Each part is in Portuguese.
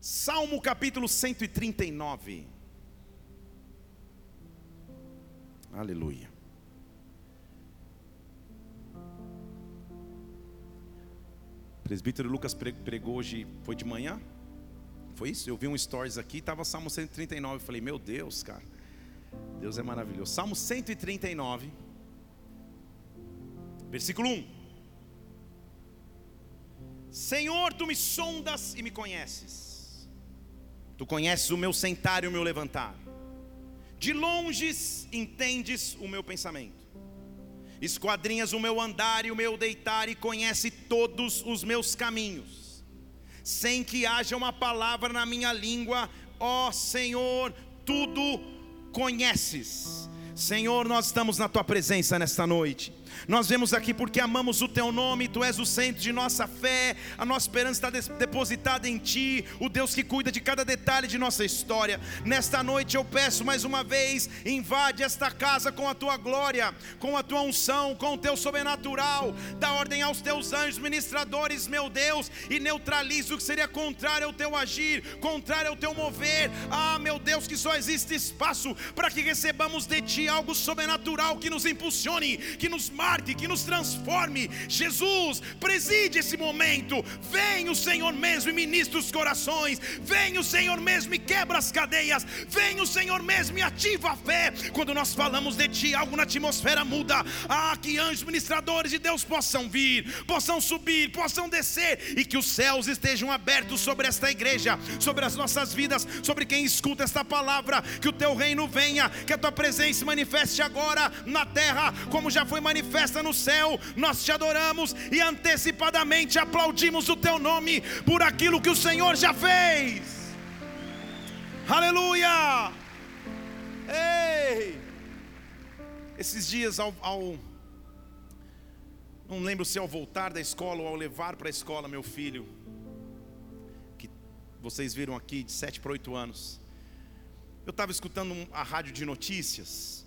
Salmo capítulo 139. Aleluia. O presbítero Lucas pregou hoje, foi de manhã? Foi isso? Eu vi um stories aqui, estava Salmo 139. Eu falei, meu Deus, cara, Deus é maravilhoso. Salmo 139, versículo 1. Senhor, tu me sondas e me conheces. Tu conheces o meu sentar e o meu levantar. De longe entendes o meu pensamento. Esquadrinhas o meu andar e o meu deitar e conhece todos os meus caminhos. Sem que haja uma palavra na minha língua, ó Senhor, tudo conheces. Senhor, nós estamos na tua presença nesta noite. Nós vemos aqui porque amamos o teu nome, tu és o centro de nossa fé, a nossa esperança está depositada em ti, o Deus que cuida de cada detalhe de nossa história. Nesta noite eu peço mais uma vez, invade esta casa com a tua glória, com a tua unção, com o teu sobrenatural, dá ordem aos teus anjos ministradores, meu Deus, e neutraliza o que seria contrário ao teu agir, contrário ao teu mover. Ah, meu Deus, que só existe espaço para que recebamos de ti algo sobrenatural que nos impulsione, que nos marque, que nos transforme. Jesus, preside esse momento. Vem o Senhor mesmo e ministra os corações. Vem o Senhor mesmo e quebra as cadeias. Vem o Senhor mesmo e ativa a fé. Quando nós falamos de Ti, algo na atmosfera muda. Ah, que anjos ministradores de Deus possam vir, possam subir, possam descer e que os céus estejam abertos sobre esta igreja, sobre as nossas vidas, sobre quem escuta esta palavra. Que o Teu reino venha, que a Tua presença se manifeste agora na terra, como já foi manifestada festa no céu, nós te adoramos e antecipadamente aplaudimos o teu nome por aquilo que o Senhor já fez. Aleluia! Ei! Esses dias ao, ao não lembro se ao voltar da escola ou ao levar para a escola meu filho, que vocês viram aqui de 7 para 8 anos. Eu estava escutando a rádio de notícias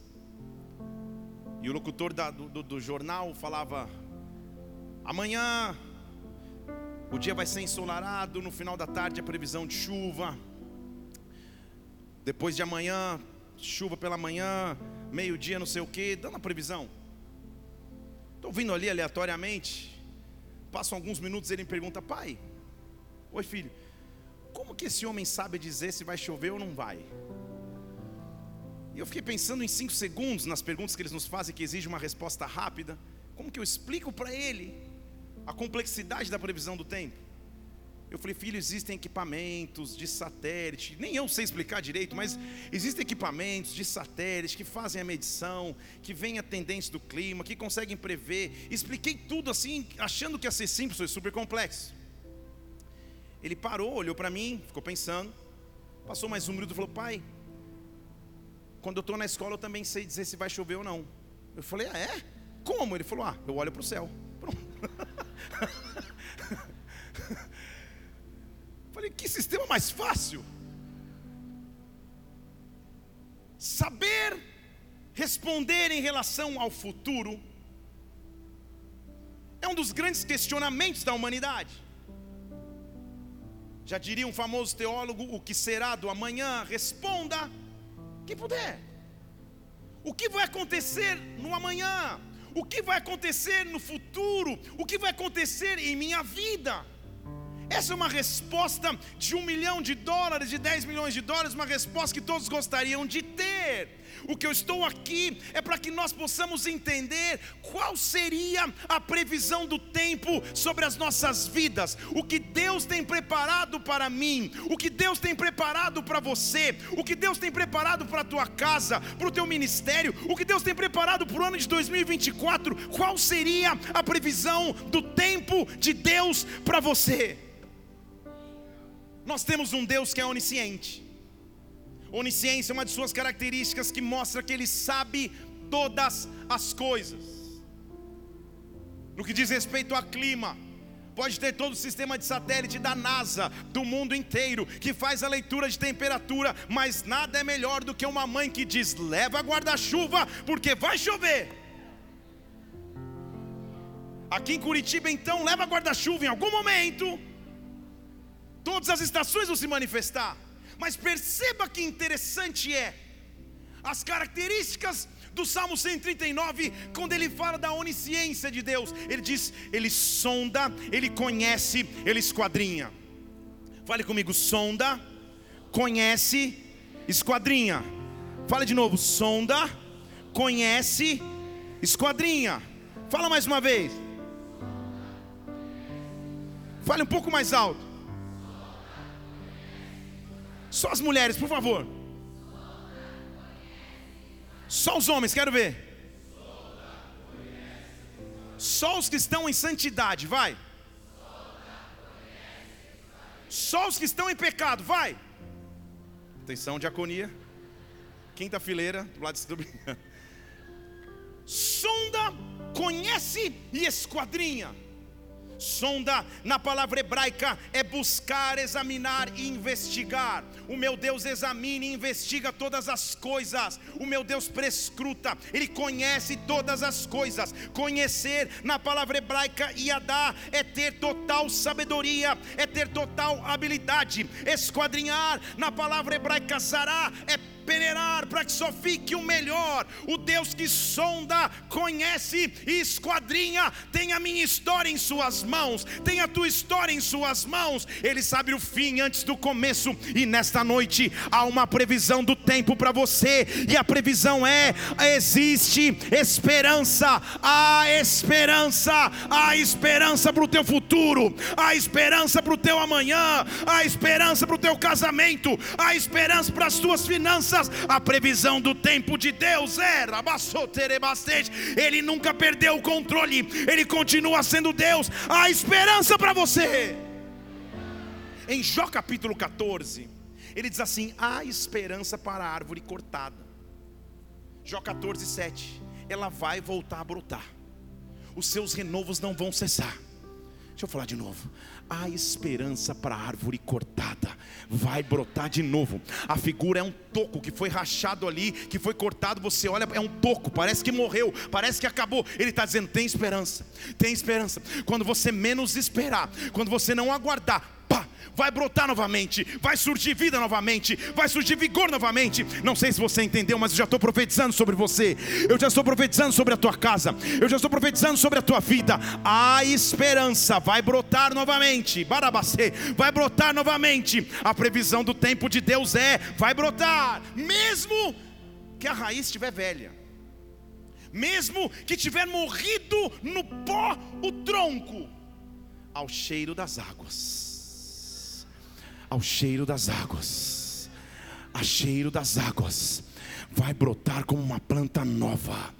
e o locutor da, do, do jornal falava: amanhã o dia vai ser ensolarado, no final da tarde a previsão de chuva. Depois de amanhã, chuva pela manhã, meio-dia, não sei o que, dando a previsão. Estou vindo ali aleatoriamente. Passam alguns minutos, ele me pergunta: Pai, oi filho, como que esse homem sabe dizer se vai chover ou não vai? E eu fiquei pensando em cinco segundos nas perguntas que eles nos fazem, que exigem uma resposta rápida. Como que eu explico para ele a complexidade da previsão do tempo? Eu falei, filho, existem equipamentos de satélite, nem eu sei explicar direito, mas existem equipamentos de satélite que fazem a medição, que veem a tendência do clima, que conseguem prever. Expliquei tudo assim, achando que ia ser simples, foi super complexo. Ele parou, olhou para mim, ficou pensando, passou mais um minuto e falou: Pai, quando eu estou na escola, eu também sei dizer se vai chover ou não. Eu falei, ah, é? Como? Ele falou, ah, eu olho para o céu. Pronto. falei, que sistema mais fácil. Saber responder em relação ao futuro é um dos grandes questionamentos da humanidade. Já diria um famoso teólogo: o que será do amanhã? Responda que puder. O que vai acontecer no amanhã? O que vai acontecer no futuro? O que vai acontecer em minha vida? Essa é uma resposta de um milhão de dólares, de 10 milhões de dólares, uma resposta que todos gostariam de ter. O que eu estou aqui é para que nós possamos entender qual seria a previsão do tempo sobre as nossas vidas, o que Deus tem preparado para mim, o que Deus tem preparado para você, o que Deus tem preparado para a tua casa, para o teu ministério, o que Deus tem preparado para o ano de 2024, qual seria a previsão do tempo de Deus para você. Nós temos um Deus que é onisciente. Onisciência é uma de suas características que mostra que ele sabe todas as coisas. No que diz respeito a clima, pode ter todo o sistema de satélite da NASA, do mundo inteiro, que faz a leitura de temperatura, mas nada é melhor do que uma mãe que diz: leva guarda-chuva, porque vai chover. Aqui em Curitiba, então, leva guarda-chuva em algum momento Todas as estações vão se manifestar. Mas perceba que interessante é as características do Salmo 139, quando ele fala da onisciência de Deus, ele diz: ele sonda, ele conhece, ele esquadrinha. Fale comigo, sonda, conhece, esquadrinha. Fale de novo, sonda, conhece, esquadrinha. Fala mais uma vez. Fale um pouco mais alto. Só as mulheres, por favor. Só os homens, quero ver. Só os que estão em santidade, vai. Só os que estão em pecado, vai. Atenção, diaconia. Quinta fileira, do lado de Sonda, conhece e esquadrinha. Sonda na palavra hebraica é buscar, examinar e investigar. O meu Deus examina e investiga todas as coisas. O meu Deus prescruta, ele conhece todas as coisas. Conhecer na palavra hebraica Yadá é ter total sabedoria, é ter total habilidade. Esquadrinhar na palavra hebraica Zará é peneirar para que só fique o melhor. O Deus que sonda, conhece e esquadrinha, tem a minha história em Suas mãos, tem a tua história em Suas mãos. Ele sabe o fim antes do começo, e nesta noite há uma previsão do tempo para você, e a previsão é: existe esperança, há esperança, há esperança para o teu futuro, há esperança para o teu amanhã, há esperança para o teu casamento, há esperança para as tuas finanças a previsão do tempo de Deus é Ele nunca perdeu o controle, Ele continua sendo Deus. Há esperança para você. Em Jó capítulo 14, ele diz assim: há esperança para a árvore cortada. Jó 14, 7. Ela vai voltar a brotar, os seus renovos não vão cessar. Deixa eu falar de novo há esperança para a árvore cortada, vai brotar de novo. A figura é um toco que foi rachado ali, que foi cortado. Você olha, é um toco, parece que morreu, parece que acabou. Ele está dizendo: tem esperança, tem esperança. Quando você menos esperar, quando você não aguardar, vai brotar novamente, vai surgir vida novamente, vai surgir vigor novamente. Não sei se você entendeu, mas eu já estou profetizando sobre você, eu já estou profetizando sobre a tua casa, eu já estou profetizando sobre a tua vida. A esperança vai brotar novamente, Barabacê, vai brotar novamente. A previsão do tempo de Deus é: vai brotar, mesmo que a raiz estiver velha. Mesmo que tiver morrido no pó o tronco, ao cheiro das águas ao cheiro das águas, a cheiro das águas, vai brotar como uma planta nova.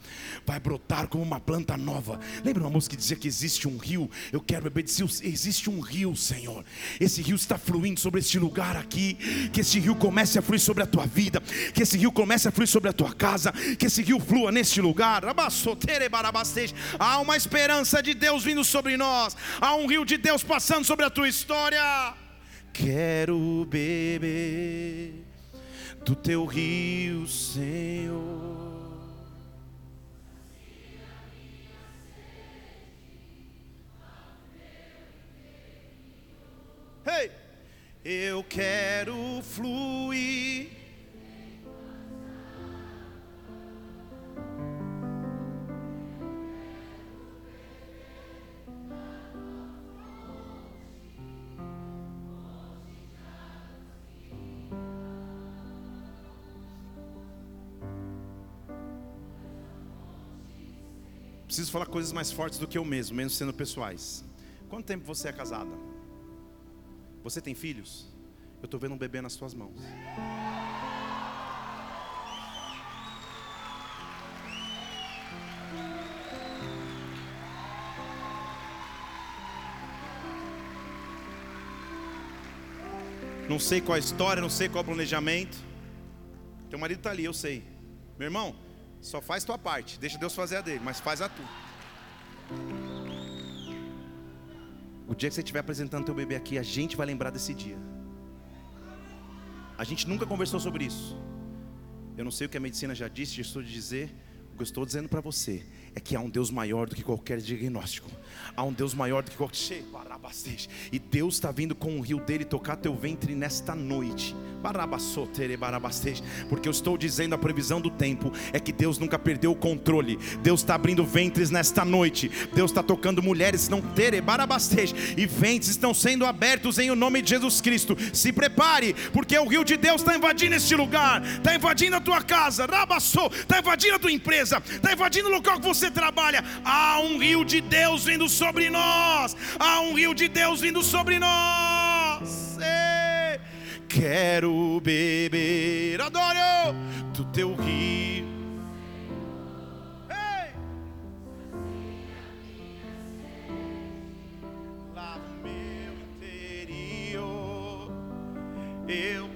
Vai brotar como uma planta nova. Lembra uma música que dizia que existe um rio? Eu quero beber de Existe um rio, Senhor. Esse rio está fluindo sobre este lugar aqui. Que esse rio comece a fluir sobre a tua vida. Que esse rio comece a fluir sobre a tua casa. Que esse rio flua neste lugar. Há uma esperança de Deus vindo sobre nós. Há um rio de Deus passando sobre a tua história. Quero beber do teu rio, Senhor. Hey! Eu quero fluir Preciso falar coisas mais fortes do que eu mesmo, mesmo sendo pessoais. Quanto tempo você é casada? Você tem filhos? Eu estou vendo um bebê nas suas mãos. Não sei qual a história, não sei qual o planejamento. Teu marido está ali, eu sei. Meu irmão, só faz tua parte, deixa Deus fazer a dele, mas faz a tua. O dia que você estiver apresentando teu bebê aqui, a gente vai lembrar desse dia. A gente nunca conversou sobre isso. Eu não sei o que a medicina já disse, já estou de dizer. O que eu estou dizendo para você é que há um Deus maior do que qualquer diagnóstico. Há um Deus maior do que qualquer. E Deus está vindo com o rio dele tocar teu ventre nesta noite. Porque eu estou dizendo a previsão do tempo é que Deus nunca perdeu o controle. Deus está abrindo ventres nesta noite. Deus está tocando mulheres não e ventres estão sendo abertos em o nome de Jesus Cristo. Se prepare, porque o rio de Deus está invadindo este lugar, está invadindo a tua casa, está invadindo a tua empresa, está invadindo o local que você trabalha. Há um rio de Deus vindo sobre nós. Há um rio de Deus vindo sobre nós. Quero beber, adoro do teu rio. Ei. Lá no meu interior, eu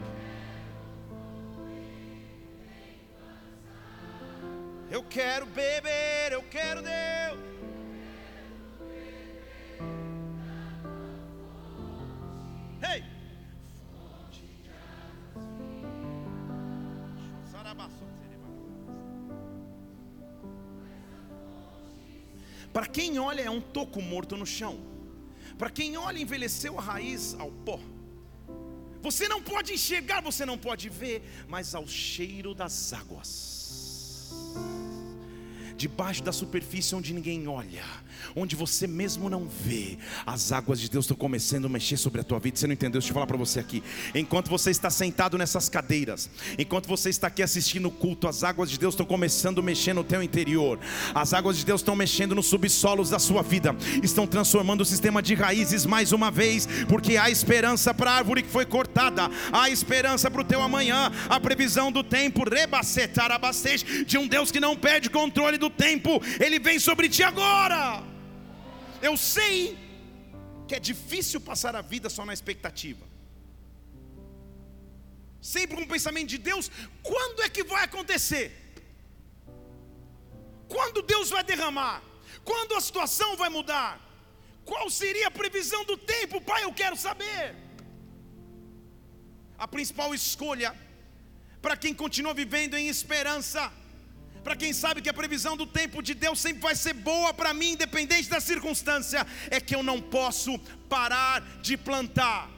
quero beber, eu quero Deus. Ei! Para quem olha, é um toco morto no chão. Para quem olha, envelheceu a raiz ao pó. Você não pode enxergar, você não pode ver, mas ao cheiro das águas debaixo da superfície onde ninguém olha, onde você mesmo não vê, as águas de Deus estão começando a mexer sobre a tua vida. Você não entendeu? Deixa eu falar para você aqui. Enquanto você está sentado nessas cadeiras, enquanto você está aqui assistindo o culto, as águas de Deus estão começando a mexer no teu interior. As águas de Deus estão mexendo nos subsolos da sua vida, estão transformando o sistema de raízes mais uma vez, porque há esperança para a árvore que foi cortada, há esperança para o teu amanhã, a previsão do tempo, rebacetar de um Deus que não perde controle do do tempo, ele vem sobre ti agora. Eu sei que é difícil passar a vida só na expectativa. Sempre com o pensamento de Deus, quando é que vai acontecer? Quando Deus vai derramar? Quando a situação vai mudar? Qual seria a previsão do tempo, Pai? Eu quero saber. A principal escolha para quem continua vivendo em esperança para quem sabe que a previsão do tempo de Deus sempre vai ser boa para mim, independente da circunstância, é que eu não posso parar de plantar.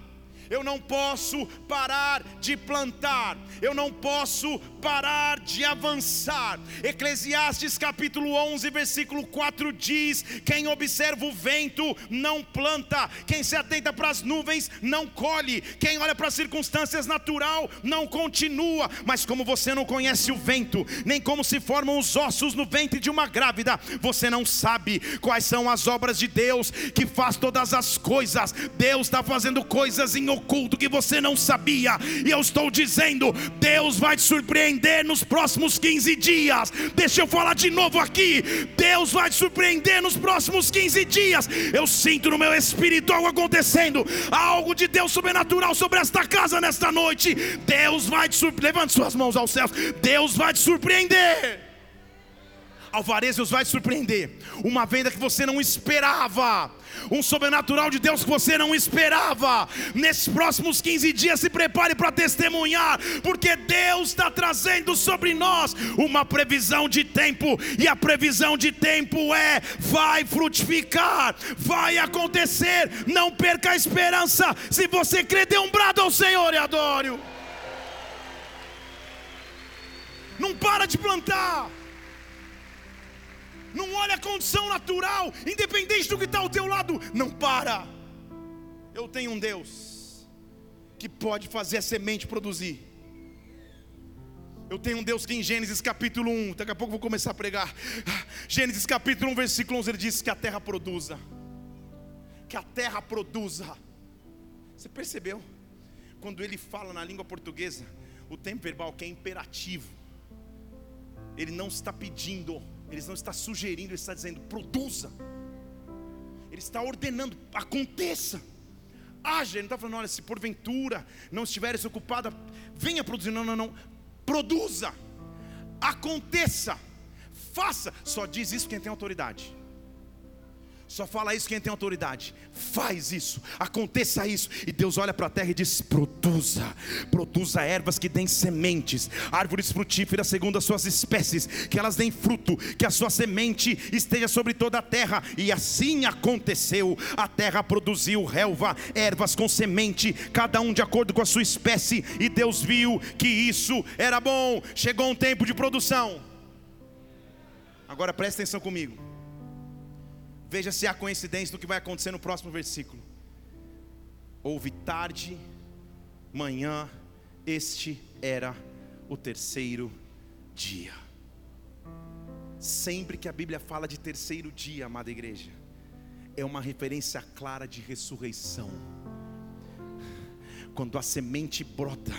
Eu não posso parar de plantar, eu não posso parar de avançar. Eclesiastes capítulo 11, versículo 4 diz: Quem observa o vento não planta, quem se atenta para as nuvens não colhe, quem olha para as circunstâncias natural não continua. Mas como você não conhece o vento, nem como se formam os ossos no ventre de uma grávida, você não sabe quais são as obras de Deus que faz todas as coisas. Deus está fazendo coisas em oculto que você não sabia. E eu estou dizendo: Deus vai te surpreender nos próximos 15 dias. Deixa eu falar de novo aqui. Deus vai te surpreender nos próximos 15 dias. Eu sinto no meu espírito algo acontecendo, algo de Deus sobrenatural sobre esta casa nesta noite. Deus vai te surpreender. Levante suas mãos aos céus. Deus vai te surpreender. Alvarez, Deus vai surpreender. Uma venda que você não esperava um sobrenatural de Deus que você não esperava. Nesses próximos 15 dias, se prepare para testemunhar, porque Deus está trazendo sobre nós uma previsão de tempo, e a previsão de tempo é: vai frutificar, vai acontecer. Não perca a esperança. Se você crê, dê um brado ao Senhor e adore. Não para de plantar não olha a condição natural, independente do que está ao teu lado, não para. Eu tenho um Deus que pode fazer a semente produzir. Eu tenho um Deus que em Gênesis capítulo 1, daqui a pouco vou começar a pregar. Gênesis capítulo 1, versículo 11, ele diz que a terra produza. Que a terra produza. Você percebeu? Quando ele fala na língua portuguesa, o tempo verbal que é imperativo, ele não está pedindo ele não está sugerindo, ele está dizendo: produza. Ele está ordenando, aconteça. Haja, ele não está falando, olha, se porventura não estiveres ocupada, venha produzir. Não, não, não. Produza. Aconteça. Faça. Só diz isso quem tem autoridade. Só fala isso quem tem autoridade. Faz isso, aconteça isso. E Deus olha para a terra e diz: produza, produza ervas que deem sementes, árvores frutíferas segundo as suas espécies, que elas deem fruto, que a sua semente esteja sobre toda a terra. E assim aconteceu. A terra produziu relva, ervas com semente, cada um de acordo com a sua espécie. E Deus viu que isso era bom. Chegou um tempo de produção. Agora presta atenção comigo. Veja se há coincidência no que vai acontecer no próximo versículo. Houve tarde, manhã, este era o terceiro dia. Sempre que a Bíblia fala de terceiro dia, amada igreja, é uma referência clara de ressurreição. Quando a semente brota,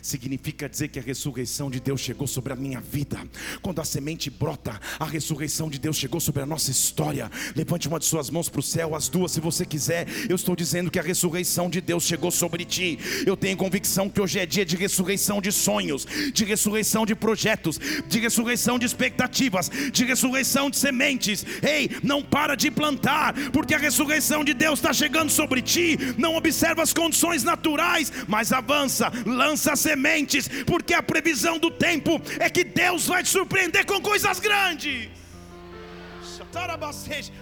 significa dizer que a ressurreição de Deus chegou sobre a minha vida. Quando a semente brota, a ressurreição de Deus chegou sobre a nossa história. Levante uma de suas mãos para o céu, as duas, se você quiser. Eu estou dizendo que a ressurreição de Deus chegou sobre ti. Eu tenho convicção que hoje é dia de ressurreição de sonhos, de ressurreição de projetos, de ressurreição de expectativas, de ressurreição de sementes. Ei, não para de plantar, porque a ressurreição de Deus está chegando sobre ti. Não observa as condições naturais mas avança, lança sementes, porque a previsão do tempo é que Deus vai te surpreender com coisas grandes.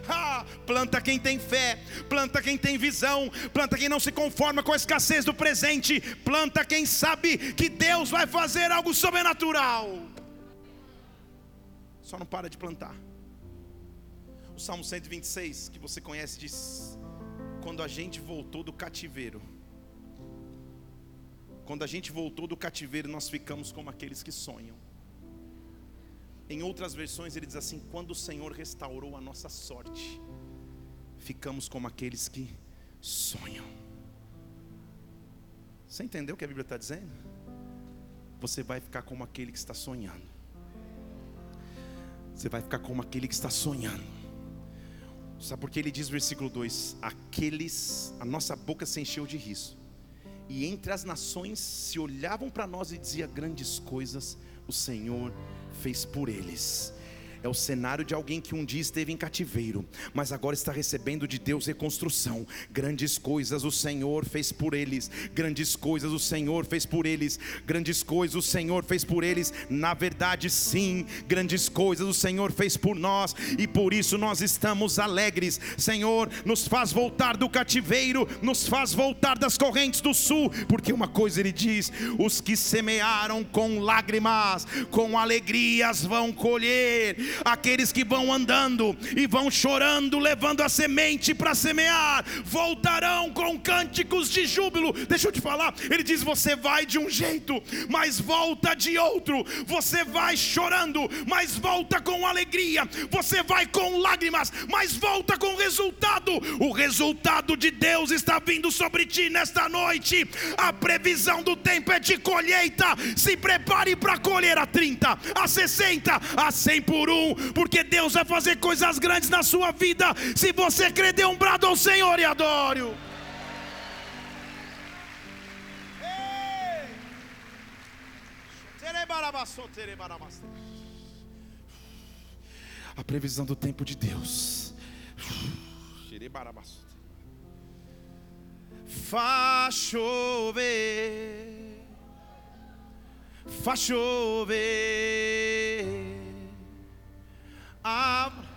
Ah, planta quem tem fé, planta quem tem visão, planta quem não se conforma com a escassez do presente, planta quem sabe que Deus vai fazer algo sobrenatural. Só não para de plantar. O Salmo 126, que você conhece, diz: Quando a gente voltou do cativeiro, quando a gente voltou do cativeiro, nós ficamos como aqueles que sonham. Em outras versões ele diz assim: quando o Senhor restaurou a nossa sorte, ficamos como aqueles que sonham. Você entendeu o que a Bíblia está dizendo? Você vai ficar como aquele que está sonhando. Você vai ficar como aquele que está sonhando. Sabe por que ele diz versículo 2: Aqueles, a nossa boca se encheu de riso e entre as nações se olhavam para nós e diziam: grandes coisas o Senhor fez por eles. É o cenário de alguém que um dia esteve em cativeiro, mas agora está recebendo de Deus reconstrução. Grandes coisas o Senhor fez por eles. Grandes coisas o Senhor fez por eles. Grandes coisas o Senhor fez por eles. Na verdade, sim, grandes coisas o Senhor fez por nós e por isso nós estamos alegres. Senhor, nos faz voltar do cativeiro, nos faz voltar das correntes do sul, porque uma coisa ele diz: os que semearam com lágrimas, com alegrias vão colher aqueles que vão andando e vão chorando, levando a semente para semear, voltarão com cânticos de júbilo. Deixa eu te falar, ele diz: você vai de um jeito, mas volta de outro. Você vai chorando, mas volta com alegria. Você vai com lágrimas, mas volta com resultado. O resultado de Deus está vindo sobre ti nesta noite. A previsão do tempo é de colheita. Se prepare para colher a 30, a 60, a 100 por um porque Deus vai fazer coisas grandes na sua vida. Se você crer, dê um brado ao Senhor e adore. A previsão do tempo de Deus. Faz chover, faz chover abra.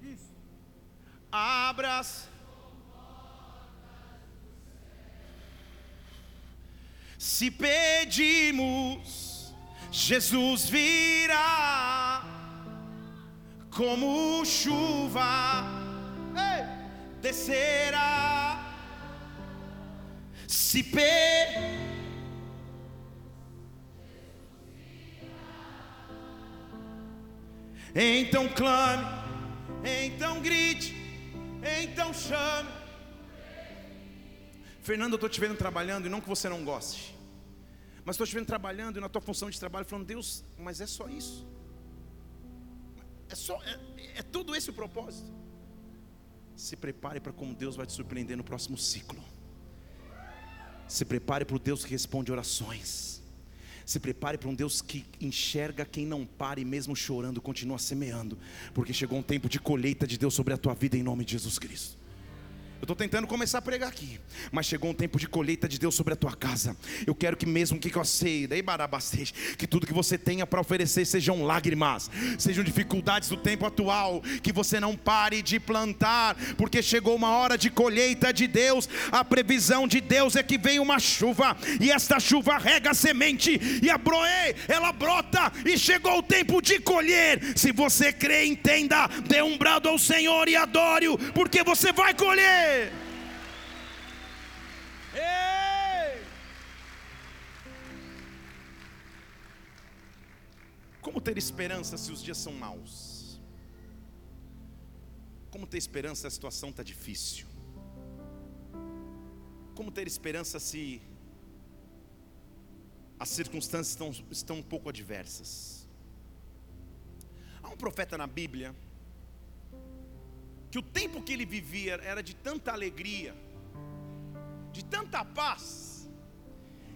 Isso. Abras. Se pedimos, Jesus virá como chuva descerá. Se pe Então clame, então grite, então chame. Fernando, eu estou te vendo trabalhando e não que você não goste, mas estou te vendo trabalhando e na tua função de trabalho, falando, Deus, mas é só isso, é só, é, é tudo esse o propósito. Se prepare para como Deus vai te surpreender no próximo ciclo. Se prepare para o Deus que responde orações. Se prepare para um Deus que enxerga quem não para e mesmo chorando continua semeando, porque chegou um tempo de colheita de Deus sobre a tua vida em nome de Jesus Cristo. Eu estou tentando começar a pregar aqui, mas chegou um tempo de colheita de Deus sobre a tua casa. Eu quero que mesmo que eu sei, daí barabastej, que tudo que você tenha para oferecer sejam lágrimas, sejam dificuldades do tempo atual, que você não pare de plantar, porque chegou uma hora de colheita de Deus. A previsão de Deus é que vem uma chuva e esta chuva rega a semente e a broe, ela brota e chegou o tempo de colher. Se você crê, entenda, dê um brado ao Senhor e adore-o, porque você vai colher. Ei! Como ter esperança se os dias são maus? Como ter esperança se a situação está difícil? Como ter esperança se as circunstâncias estão, estão um pouco adversas? Há um profeta na Bíblia que o tempo que ele vivia era de tanta alegria, de tanta paz,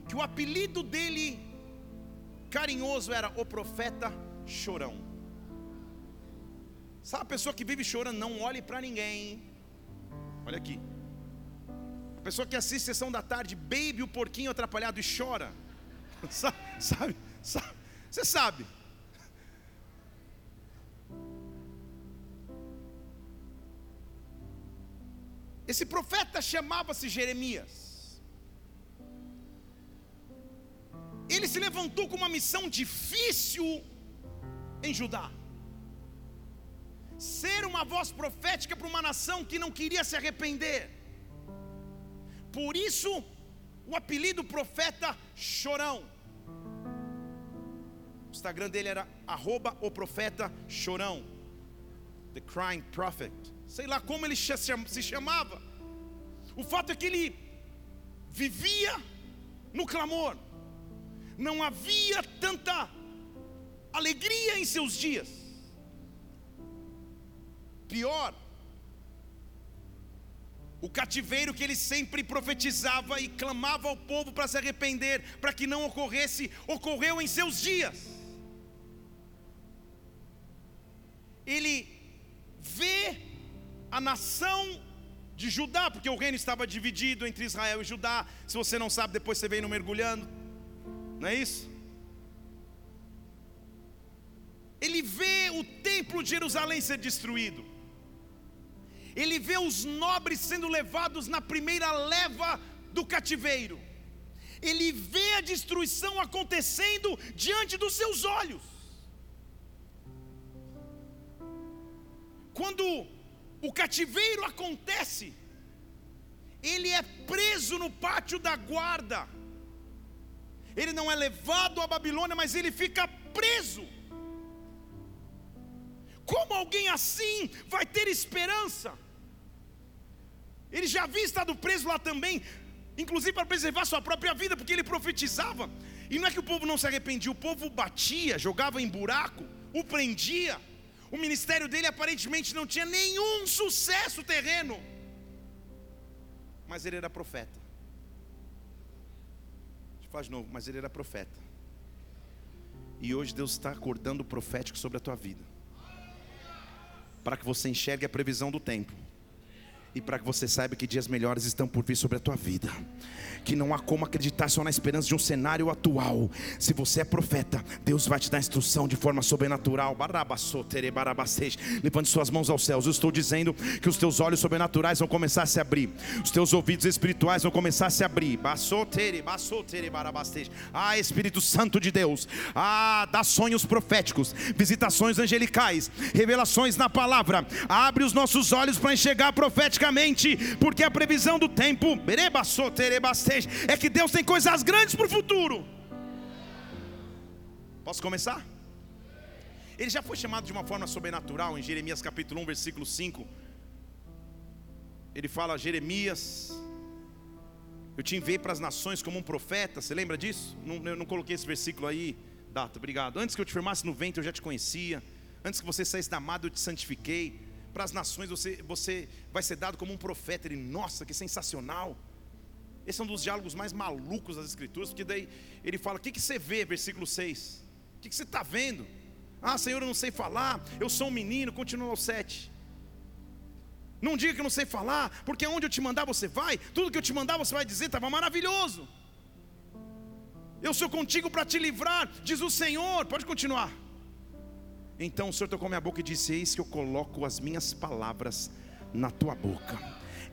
que o apelido dele carinhoso era o profeta chorão. Sabe a pessoa que vive chorando, não olhe para ninguém. Olha aqui. A pessoa que assiste sessão da tarde, baby o porquinho atrapalhado e chora. Sabe? Sabe? sabe? Você sabe. Esse profeta chamava-se Jeremias. Ele se levantou com uma missão difícil em Judá. Ser uma voz profética para uma nação que não queria se arrepender. Por isso, o apelido profeta Chorão. O Instagram dele era arroba o profeta Chorão. The Crying Prophet sei lá como ele se chamava. O fato é que ele vivia no clamor, não havia tanta alegria em seus dias. Pior, o cativeiro que ele sempre profetizava e clamava ao povo para se arrepender, para que não ocorresse, ocorreu em seus dias. Ele vê a nação de Judá, porque o reino estava dividido entre Israel e Judá. Se você não sabe, depois você vem no mergulhando, não é isso? Ele vê o templo de Jerusalém ser destruído, ele vê os nobres sendo levados na primeira leva do cativeiro, ele vê a destruição acontecendo diante dos seus olhos. Quando o cativeiro acontece, ele é preso no pátio da guarda, ele não é levado à Babilônia, mas ele fica preso. Como alguém assim vai ter esperança? Ele já havia estado preso lá também, inclusive para preservar sua própria vida, porque ele profetizava. E não é que o povo não se arrependia, o povo batia, jogava em buraco, o prendia. O ministério dele aparentemente não tinha nenhum sucesso terreno, mas ele era profeta. Deixa eu falar de novo, mas ele era profeta. E hoje Deus está acordando o profético sobre a tua vida, para que você enxergue a previsão do tempo e para que você saiba que dias melhores estão por vir sobre a tua vida. Que não há como acreditar só na esperança de um cenário atual. Se você é profeta, Deus vai te dar instrução de forma sobrenatural. Levante suas mãos aos céus. Eu estou dizendo que os teus olhos sobrenaturais vão começar a se abrir. Os teus ouvidos espirituais vão começar a se abrir. Ah, Espírito Santo de Deus. Ah, dá sonhos proféticos, visitações angelicais, revelações na palavra. Abre os nossos olhos para enxergar profética porque a previsão do tempo é que Deus tem coisas grandes para o futuro. Posso começar? Ele já foi chamado de uma forma sobrenatural em Jeremias capítulo 1, versículo 5. Ele fala: Jeremias, eu te enviei para as nações como um profeta. Você lembra disso? Não, eu não coloquei esse versículo aí. Data, obrigado. Antes que eu te firmasse no ventre, eu já te conhecia. Antes que você saísse da amada, eu te santifiquei para as nações, você, você vai ser dado como um profeta. Ele, nossa, que sensacional. Esse é um dos diálogos mais malucos das Escrituras, porque daí ele fala: O que, que você vê, versículo 6? O que, que você está vendo? Ah, Senhor, eu não sei falar, eu sou um menino, continua ao 7. Não diga que eu não sei falar, porque onde eu te mandar você vai, tudo que eu te mandar você vai dizer, estava maravilhoso. Eu sou contigo para te livrar, diz o Senhor. Pode continuar. Então o Senhor tocou minha boca e disse: Eis que eu coloco as minhas palavras na tua boca.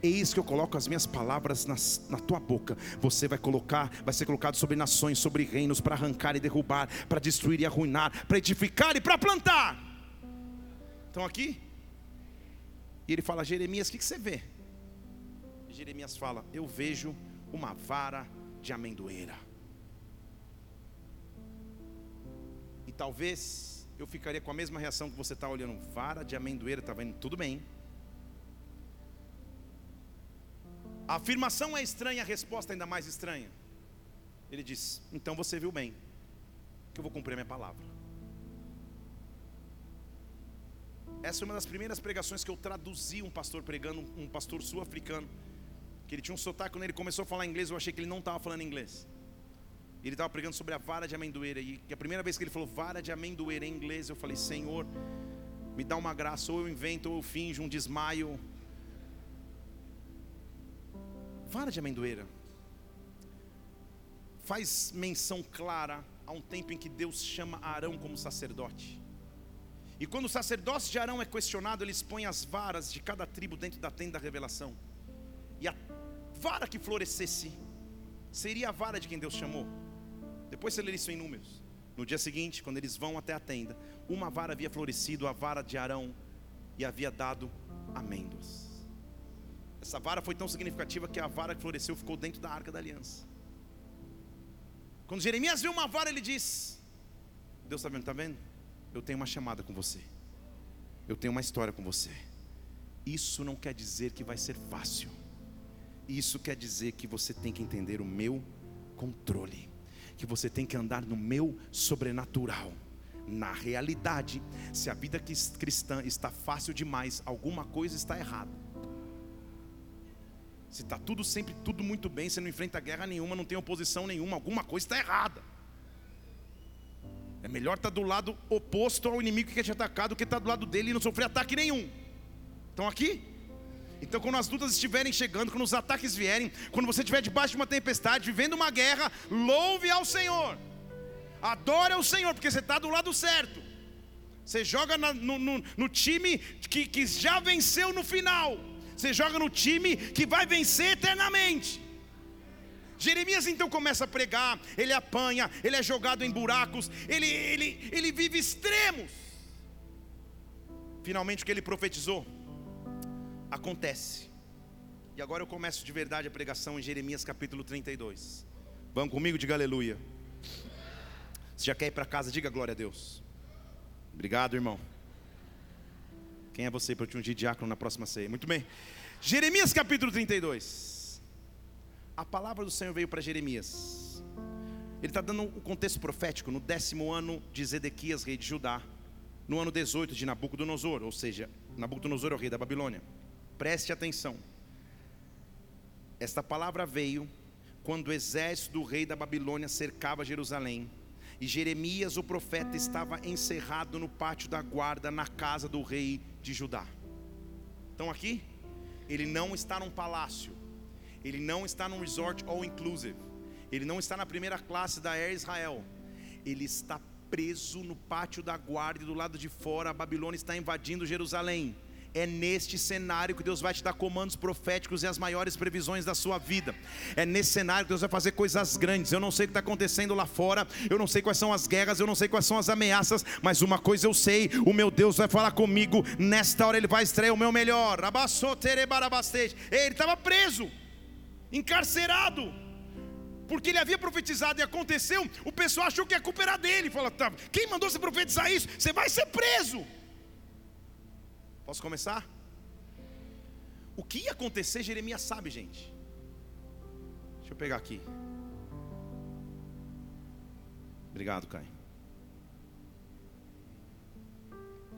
Eis que eu coloco as minhas palavras nas, na tua boca. Você vai colocar, vai ser colocado sobre nações, sobre reinos, para arrancar e derrubar, para destruir e arruinar, para edificar e para plantar. Estão aqui? E ele fala: Jeremias, o que, que você vê? E Jeremias fala: Eu vejo uma vara de amendoeira. E talvez eu ficaria com a mesma reação que você está olhando, vara de amendoeira, está vendo? Tudo bem. A afirmação é estranha, a resposta é ainda mais estranha. Ele diz: Então você viu bem, que eu vou cumprir a minha palavra. Essa é uma das primeiras pregações que eu traduzi um pastor pregando, um pastor sul-africano, que ele tinha um sotaque, quando ele começou a falar inglês, eu achei que ele não estava falando inglês ele estava pregando sobre a vara de amendoeira. E a primeira vez que ele falou vara de amendoeira em inglês, eu falei: Senhor, me dá uma graça, ou eu invento, ou eu finjo um desmaio. Vara de amendoeira faz menção clara a um tempo em que Deus chama Arão como sacerdote. E quando o sacerdócio de Arão é questionado, ele expõe as varas de cada tribo dentro da tenda da revelação. E a vara que florescesse seria a vara de quem Deus chamou. Depois você lê isso em números. No dia seguinte, quando eles vão até a tenda, uma vara havia florescido, a vara de Arão, e havia dado amêndoas. Essa vara foi tão significativa que a vara que floresceu ficou dentro da arca da aliança. Quando Jeremias viu uma vara, ele diz: Deus está vendo, está vendo? Eu tenho uma chamada com você. Eu tenho uma história com você. Isso não quer dizer que vai ser fácil. Isso quer dizer que você tem que entender o meu controle que você tem que andar no meu sobrenatural. Na realidade, se a vida cristã está fácil demais, alguma coisa está errada. Se está tudo sempre, tudo muito bem, você não enfrenta guerra nenhuma, não tem oposição nenhuma, alguma coisa está errada. É melhor estar tá do lado oposto ao inimigo que quer te atacar do que estar tá do lado dele e não sofrer ataque nenhum. Estão aqui? Então, quando as lutas estiverem chegando, quando os ataques vierem, quando você estiver debaixo de uma tempestade, vivendo uma guerra, louve ao Senhor, adore ao Senhor, porque você está do lado certo. Você joga na, no, no, no, time que, que já venceu no final, você joga no time que vai vencer eternamente. Jeremias então começa a pregar, ele apanha, ele é jogado em buracos, ele, ele, ele vive extremos. Finalmente o que ele profetizou? Acontece. E agora eu começo de verdade a pregação em Jeremias capítulo 32. Vão comigo, diga aleluia. Se já quer ir para casa, diga glória a Deus. Obrigado, irmão. Quem é você para eu te ungir diácono na próxima ceia? Muito bem. Jeremias capítulo 32. A palavra do Senhor veio para Jeremias. Ele está dando o um contexto profético no décimo ano de Zedequias, rei de Judá, no ano 18 de Nabucodonosor, ou seja, Nabucodonosor é o rei da Babilônia. Preste atenção. Esta palavra veio quando o exército do rei da Babilônia cercava Jerusalém. E Jeremias, o profeta, estava encerrado no pátio da guarda, na casa do rei de Judá. Estão aqui? Ele não está num palácio, ele não está num resort all inclusive, ele não está na primeira classe da Air Israel, ele está preso no pátio da guarda e do lado de fora a Babilônia está invadindo Jerusalém. É neste cenário que Deus vai te dar comandos proféticos e as maiores previsões da sua vida. É nesse cenário que Deus vai fazer coisas grandes. Eu não sei o que está acontecendo lá fora, eu não sei quais são as guerras, eu não sei quais são as ameaças, mas uma coisa eu sei: o meu Deus vai falar comigo. Nesta hora Ele vai extrair o meu melhor. Ele estava preso, encarcerado porque ele havia profetizado e aconteceu, o pessoal achou que a culpa era dele. Fala, tá, quem mandou você profetizar isso? Você vai ser preso. Posso começar? O que ia acontecer, Jeremias sabe, gente. Deixa eu pegar aqui. Obrigado, Caio.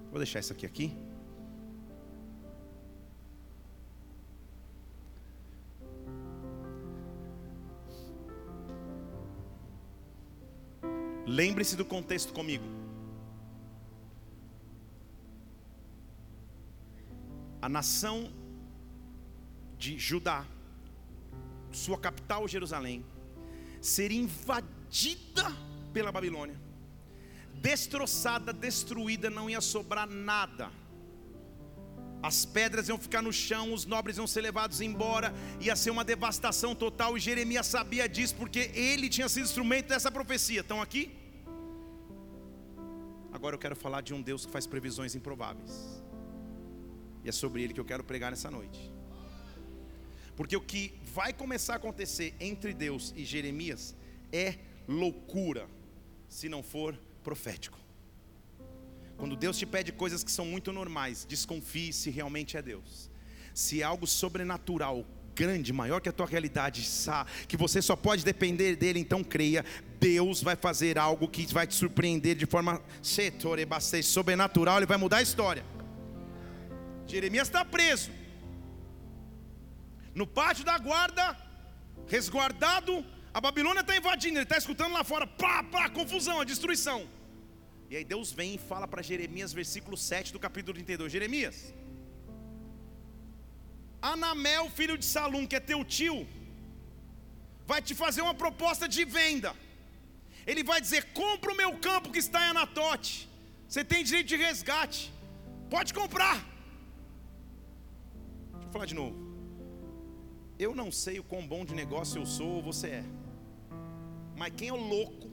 Vou deixar isso aqui aqui. Lembre-se do contexto comigo. A nação de Judá, sua capital Jerusalém, seria invadida pela Babilônia, destroçada, destruída, não ia sobrar nada. As pedras iam ficar no chão, os nobres iam ser levados embora, ia ser uma devastação total, e Jeremias sabia disso, porque ele tinha sido instrumento dessa profecia. Estão aqui? Agora eu quero falar de um Deus que faz previsões improváveis, e é sobre ele que eu quero pregar nessa noite. Porque o que vai começar a acontecer entre Deus e Jeremias é loucura, se não for profético. Quando Deus te pede coisas que são muito normais, desconfie se realmente é Deus. Se é algo sobrenatural, grande, maior que a tua realidade, que você só pode depender dele, então creia, Deus vai fazer algo que vai te surpreender de forma sobrenatural, ele vai mudar a história. Jeremias está preso no pátio da guarda, resguardado. A Babilônia está invadindo, ele está escutando lá fora, pá, pá, confusão, a destruição. E aí Deus vem e fala para Jeremias, versículo 7 do capítulo 32. Jeremias, Anamel, filho de Salum, que é teu tio, vai te fazer uma proposta de venda. Ele vai dizer: compra o meu campo que está em Anatote. Você tem direito de resgate. Pode comprar. Falar de novo. Eu não sei o quão bom de negócio eu sou ou você é. Mas quem é o louco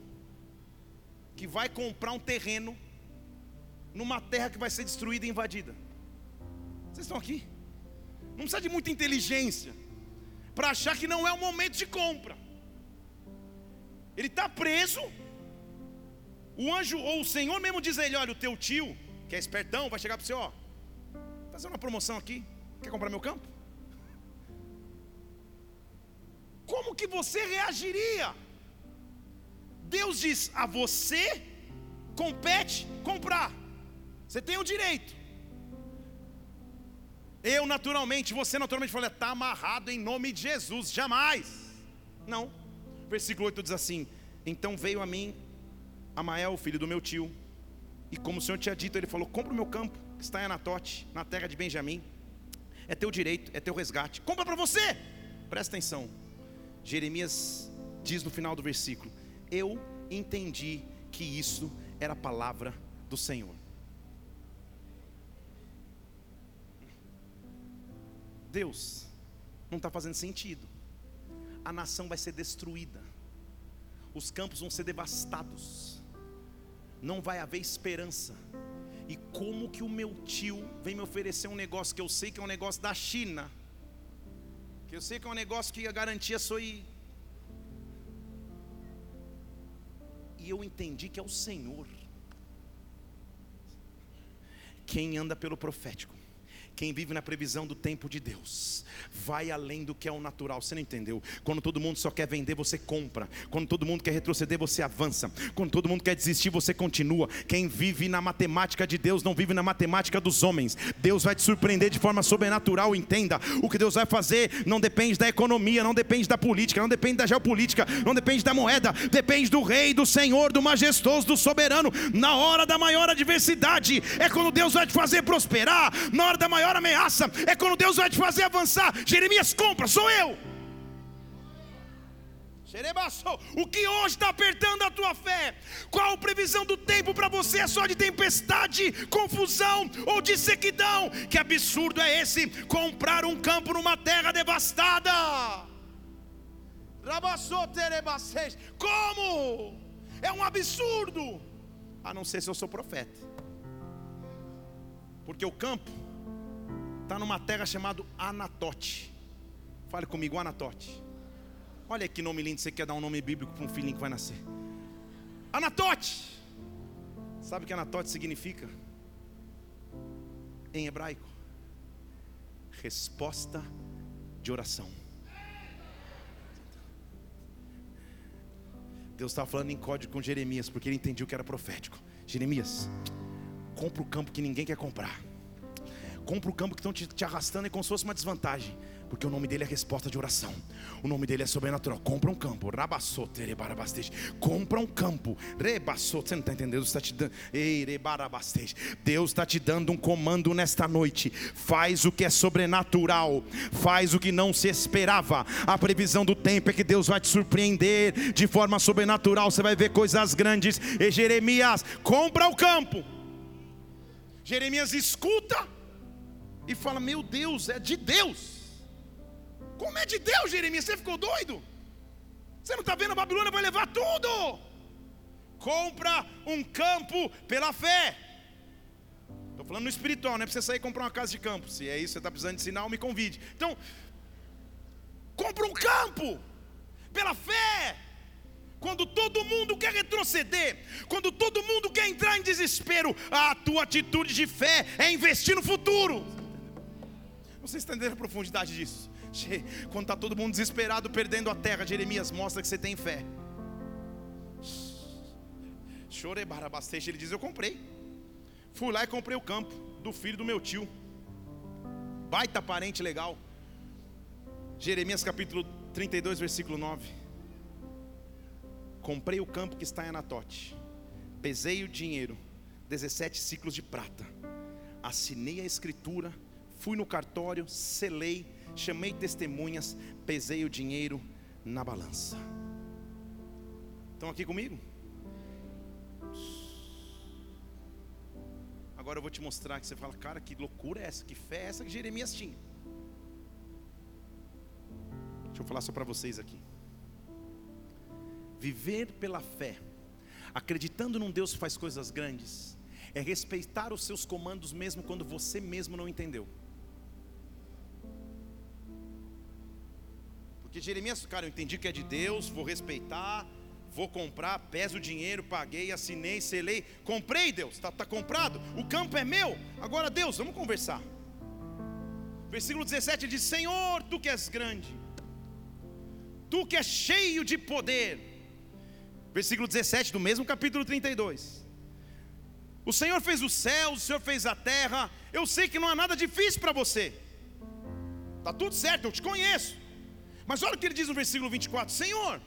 que vai comprar um terreno numa terra que vai ser destruída e invadida? Vocês estão aqui? Não precisa de muita inteligência para achar que não é o momento de compra. Ele está preso. O anjo ou o Senhor mesmo diz a ele: Olha, o teu tio, que é espertão, vai chegar para você: Ó, fazer uma promoção aqui. Quer comprar meu campo? como que você reagiria? Deus diz: a você compete comprar, você tem o direito. Eu naturalmente, você naturalmente falei, está amarrado em nome de Jesus, jamais. Não. Versículo 8 diz assim: Então veio a mim Amael, filho do meu tio, e como o Senhor tinha dito, ele falou: Compra o meu campo, que está em Anatote, na terra de Benjamim. É teu direito, é teu resgate. Compra para você. Presta atenção. Jeremias diz no final do versículo: Eu entendi que isso era a palavra do Senhor. Deus, não está fazendo sentido. A nação vai ser destruída, os campos vão ser devastados, não vai haver esperança. E como que o meu tio vem me oferecer um negócio que eu sei que é um negócio da China? Que eu sei que é um negócio que a garantia sou e. E eu entendi que é o Senhor. Quem anda pelo profético quem vive na previsão do tempo de Deus, vai além do que é o natural. Você não entendeu? Quando todo mundo só quer vender, você compra. Quando todo mundo quer retroceder, você avança. Quando todo mundo quer desistir, você continua. Quem vive na matemática de Deus não vive na matemática dos homens. Deus vai te surpreender de forma sobrenatural. Entenda: o que Deus vai fazer não depende da economia, não depende da política, não depende da geopolítica, não depende da moeda, depende do Rei, do Senhor, do majestoso, do soberano. Na hora da maior adversidade, é quando Deus vai te fazer prosperar. Na hora da maior maior ameaça é quando Deus vai te fazer avançar. Jeremias compra, sou eu. O que hoje está apertando a tua fé? Qual previsão do tempo para você? É só de tempestade, confusão ou de sequidão? Que absurdo é esse? Comprar um campo numa terra devastada. Como? É um absurdo. A não ser se eu sou profeta. Porque o campo está numa terra chamada Anatote. Fale comigo, Anatote. Olha que nome lindo, você quer dar um nome bíblico para um filhinho que vai nascer. Anatote. Sabe o que Anatote significa? Em hebraico. Resposta de oração. Deus estava falando em código com Jeremias, porque ele entendia que era profético. Jeremias, compra o campo que ninguém quer comprar. Compra o campo que estão te, te arrastando e como se fosse uma desvantagem. Porque o nome dele é resposta de oração. O nome dele é sobrenatural. Compra um campo. Compra um campo. Você não está entendendo? Deus está te dando. Deus está te dando um comando nesta noite. Faz o que é sobrenatural. Faz o que não se esperava. A previsão do tempo é que Deus vai te surpreender de forma sobrenatural. Você vai ver coisas grandes. E Jeremias, compra o campo. Jeremias escuta e fala: Meu Deus, é de Deus. Como é de Deus, Jeremias? Você ficou doido? Você não está vendo? A Babilônia vai levar tudo. Compra um campo pela fé. Estou falando no espiritual, não é para você sair e comprar uma casa de campo. Se é isso você está precisando de sinal, me convide. Então, compra um campo pela fé. Quando todo mundo quer retroceder, quando todo mundo quer entrar em desespero, a tua atitude de fé é investir no futuro. Você está entendendo a profundidade disso? Quando está todo mundo desesperado, perdendo a terra, Jeremias mostra que você tem fé. Chore barabasteixe, ele diz: Eu comprei. Fui lá e comprei o campo do filho do meu tio. Baita parente legal. Jeremias capítulo 32, versículo 9. Comprei o campo que está em Anatote. Pesei o dinheiro, 17 ciclos de prata. Assinei a escritura, fui no cartório, selei chamei testemunhas, pesei o dinheiro na balança. Estão aqui comigo? Agora eu vou te mostrar que você fala, cara, que loucura é essa? Que fé é essa que Jeremias tinha? Deixa eu falar só para vocês aqui. Viver pela fé, acreditando num Deus que faz coisas grandes, é respeitar os seus comandos mesmo quando você mesmo não entendeu. Porque Jeremias, cara, eu entendi que é de Deus, vou respeitar, vou comprar, peso o dinheiro, paguei, assinei, selei, comprei, Deus, está tá comprado, o campo é meu, agora Deus, vamos conversar. Versículo 17 diz: Senhor, tu que és grande, tu que és cheio de poder. Versículo 17 do mesmo capítulo 32. O Senhor fez os céus, o Senhor fez a terra. Eu sei que não há nada difícil para você. Tá tudo certo, eu te conheço. Mas olha o que ele diz no versículo 24: Senhor,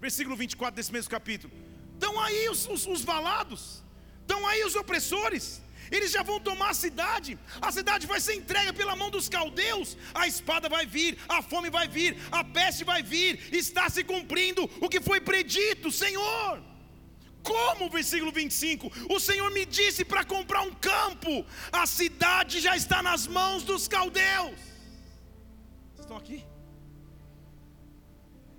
versículo 24 desse mesmo capítulo, estão aí os, os, os valados, estão aí os opressores, eles já vão tomar a cidade, a cidade vai ser entregue pela mão dos caldeus, a espada vai vir, a fome vai vir, a peste vai vir, está se cumprindo o que foi predito, Senhor. Como, versículo 25: O Senhor me disse para comprar um campo, a cidade já está nas mãos dos caldeus. Estão aqui?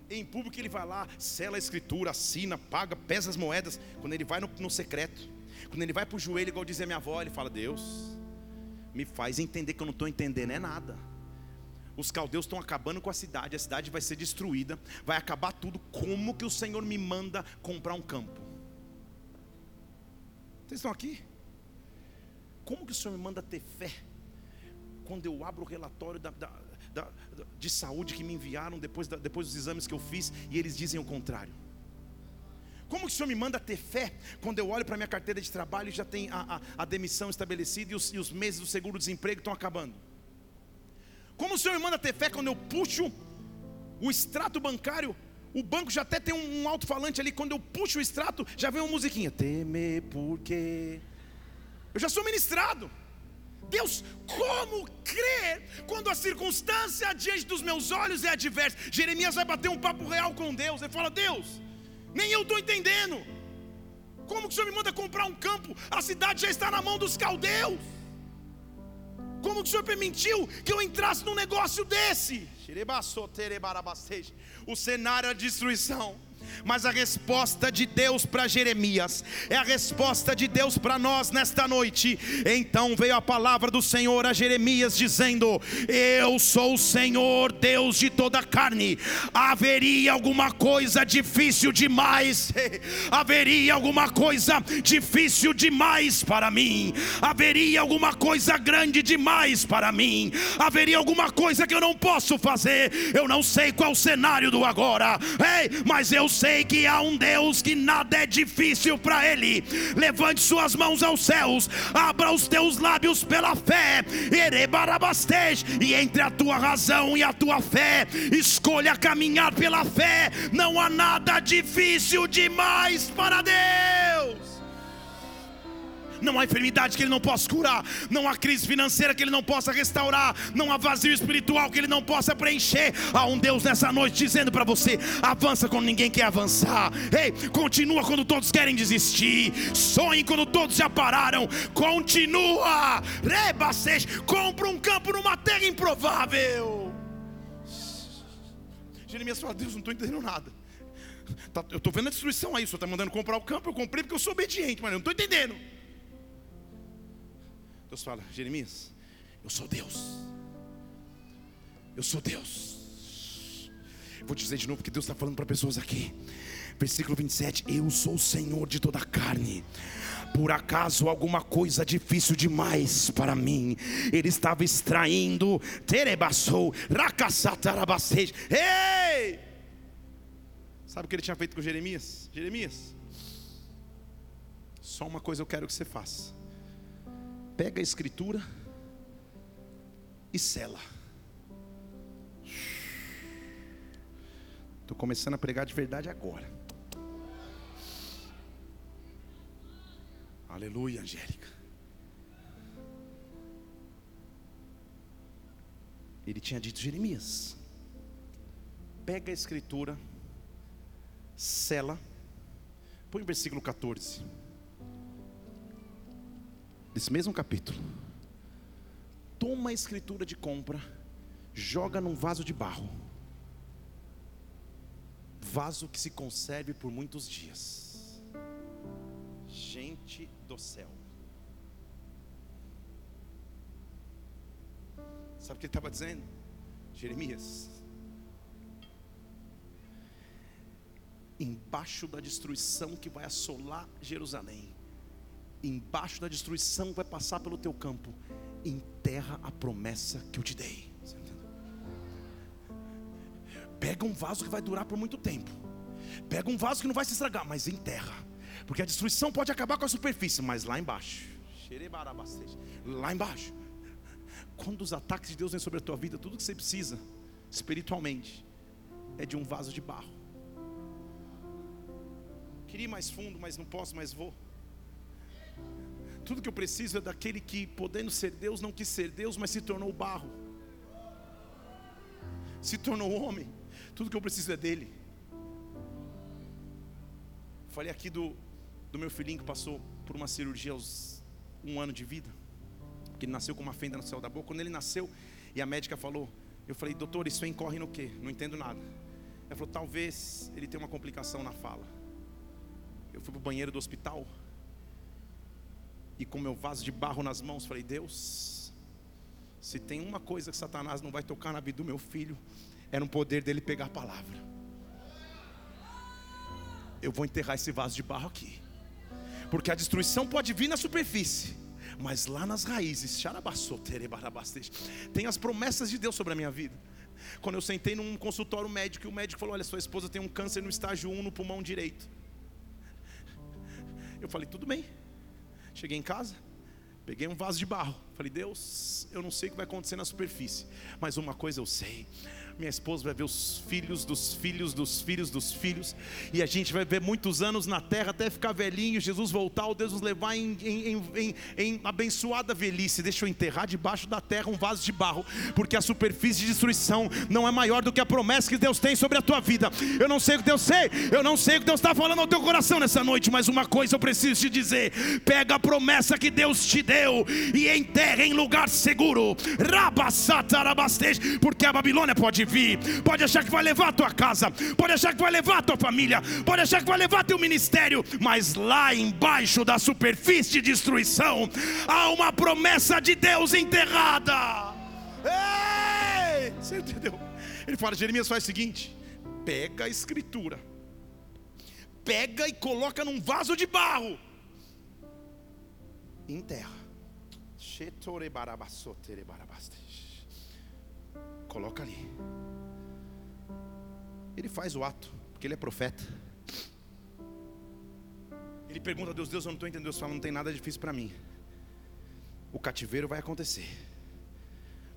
Em público ele vai lá, sela a escritura, assina, paga, pesa as moedas. Quando ele vai no, no secreto, quando ele vai para o joelho, igual dizia minha avó, ele fala: Deus, me faz entender que eu não estou entendendo, é nada. Os caldeus estão acabando com a cidade, a cidade vai ser destruída, vai acabar tudo. Como que o Senhor me manda comprar um campo? Vocês estão aqui? Como que o Senhor me manda ter fé? Quando eu abro o relatório da, da da, de saúde que me enviaram depois, da, depois dos exames que eu fiz e eles dizem o contrário. Como que o Senhor me manda ter fé quando eu olho para minha carteira de trabalho e já tem a, a, a demissão estabelecida e os, e os meses do seguro-desemprego estão acabando? Como o Senhor me manda ter fé quando eu puxo o extrato bancário o banco já até tem um, um alto-falante ali. Quando eu puxo o extrato, já vem uma musiquinha. Temer porque. Eu já sou ministrado. Deus, como crer quando a circunstância diante dos meus olhos é adversa? Jeremias vai bater um papo real com Deus. Ele fala: Deus, nem eu estou entendendo. Como que o Senhor me manda comprar um campo? A cidade já está na mão dos caldeus. Como que o Senhor permitiu que eu entrasse num negócio desse? O cenário é destruição. Mas a resposta de Deus para Jeremias é a resposta de Deus para nós nesta noite. Então veio a palavra do Senhor a Jeremias dizendo: Eu sou o Senhor, Deus de toda a carne. Haveria alguma coisa difícil demais? Haveria alguma coisa difícil demais para mim? Haveria alguma coisa grande demais para mim? Haveria alguma coisa que eu não posso fazer? Eu não sei qual o cenário do agora. Ei, mas eu sei que há um Deus que nada é difícil para Ele. Levante suas mãos aos céus, abra os teus lábios pela fé, e entre a tua razão e a tua fé, escolha caminhar pela fé. Não há nada difícil demais para Deus. Não há enfermidade que Ele não possa curar, não há crise financeira que Ele não possa restaurar, não há vazio espiritual que Ele não possa preencher. Há um Deus nessa noite dizendo para você: avança quando ninguém quer avançar, ei, continua quando todos querem desistir, sonhe quando todos já pararam, continua, rebacês, compra um campo numa terra improvável. Jeremias fala: Deus, não estou entendendo nada. Tá, eu estou vendo a destruição aí, o senhor está mandando comprar o campo, eu comprei porque eu sou obediente, mas eu não estou entendendo. Deus fala: Jeremias, eu sou Deus. Eu sou Deus. Vou dizer de novo que Deus está falando para pessoas aqui. Versículo 27: Eu sou o Senhor de toda a carne. Por acaso alguma coisa difícil demais para mim? Ele estava extraindo, terebassou, racassatarabastej. Ei! Sabe o que ele tinha feito com Jeremias? Jeremias, só uma coisa eu quero que você faça pega a escritura e sela. Estou começando a pregar de verdade agora. Aleluia, Angélica. Ele tinha dito Jeremias: pega a escritura, sela, põe o versículo 14 desse mesmo capítulo. Toma a escritura de compra, joga num vaso de barro. Vaso que se conserve por muitos dias. Gente do céu. Sabe o que ele estava dizendo? Jeremias. Embaixo da destruição que vai assolar Jerusalém, embaixo da destruição vai passar pelo teu campo, enterra a promessa que eu te dei. Pega um vaso que vai durar por muito tempo. Pega um vaso que não vai se estragar, mas enterra. Porque a destruição pode acabar com a superfície, mas lá embaixo, lá embaixo, quando os ataques de Deus vêm sobre a tua vida, tudo que você precisa, espiritualmente, é de um vaso de barro. Queria ir mais fundo, mas não posso, mas vou. Tudo que eu preciso é daquele que, podendo ser Deus, não quis ser Deus, mas se tornou barro, se tornou homem. Tudo que eu preciso é dele. Falei aqui do, do meu filhinho que passou por uma cirurgia aos um ano de vida, que ele nasceu com uma fenda no céu da boca. Quando ele nasceu e a médica falou, eu falei, doutor, isso incorre no quê? Não entendo nada. Ela falou, talvez ele tenha uma complicação na fala. Eu fui para o banheiro do hospital e com meu vaso de barro nas mãos, falei: Deus, se tem uma coisa que Satanás não vai tocar na vida do meu filho, é no poder dele pegar a palavra. Eu vou enterrar esse vaso de barro aqui, porque a destruição pode vir na superfície, mas lá nas raízes, tem as promessas de Deus sobre a minha vida. Quando eu sentei num consultório médico, e o médico falou: Olha, sua esposa tem um câncer no estágio 1 no pulmão direito. Eu falei: Tudo bem, Cheguei em casa, peguei um vaso de barro. Falei, Deus, eu não sei o que vai acontecer na superfície, mas uma coisa eu sei: minha esposa vai ver os filhos dos filhos dos filhos dos filhos, e a gente vai ver muitos anos na terra até ficar velhinho, Jesus voltar, o Deus nos levar em, em, em, em, abençoada velhice. Deixa eu enterrar debaixo da terra um vaso de barro, porque a superfície de destruição não é maior do que a promessa que Deus tem sobre a tua vida. Eu não sei o que Deus sei, eu não sei o que Deus está falando ao teu coração nessa noite, mas uma coisa eu preciso te dizer: pega a promessa que Deus te deu e enterra em lugar seguro, porque a Babilônia pode vir, pode achar que vai levar a tua casa, pode achar que vai levar a tua família, pode achar que vai levar teu ministério, mas lá embaixo da superfície de destruição há uma promessa de Deus enterrada. Ei! Você entendeu? Ele fala, Jeremias faz o seguinte: pega a escritura, pega e coloca num vaso de barro, enterra. Coloca ali. Ele faz o ato, porque ele é profeta. Ele pergunta a Deus: Deus, eu não estou entendendo. Deus fala: Não tem nada difícil para mim. O cativeiro vai acontecer,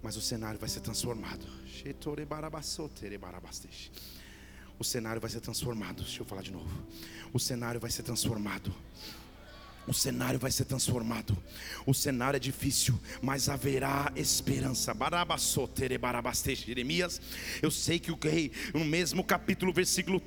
mas o cenário vai ser transformado. O cenário vai ser transformado. Deixa eu falar de novo. O cenário vai ser transformado. O cenário vai ser transformado. O cenário é difícil, mas haverá esperança. Jeremias, eu sei que o rei, no mesmo capítulo, versículo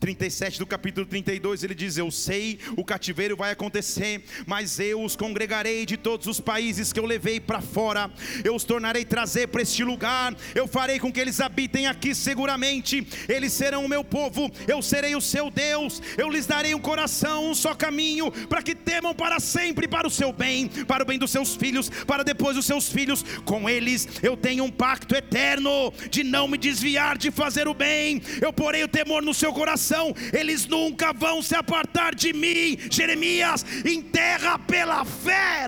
37 do capítulo 32, ele diz: Eu sei, o cativeiro vai acontecer, mas eu os congregarei de todos os países que eu levei para fora, eu os tornarei trazer para este lugar, eu farei com que eles habitem aqui seguramente, eles serão o meu povo, eu serei o seu Deus, eu lhes darei um coração, um só caminho, para que temam para sempre para o seu bem, para o bem dos seus filhos, para depois dos seus filhos, com eles eu tenho um pacto eterno de não me desviar de fazer o bem, eu porei o temor no seu coração, eles nunca vão se apartar de mim. Jeremias, enterra pela fé,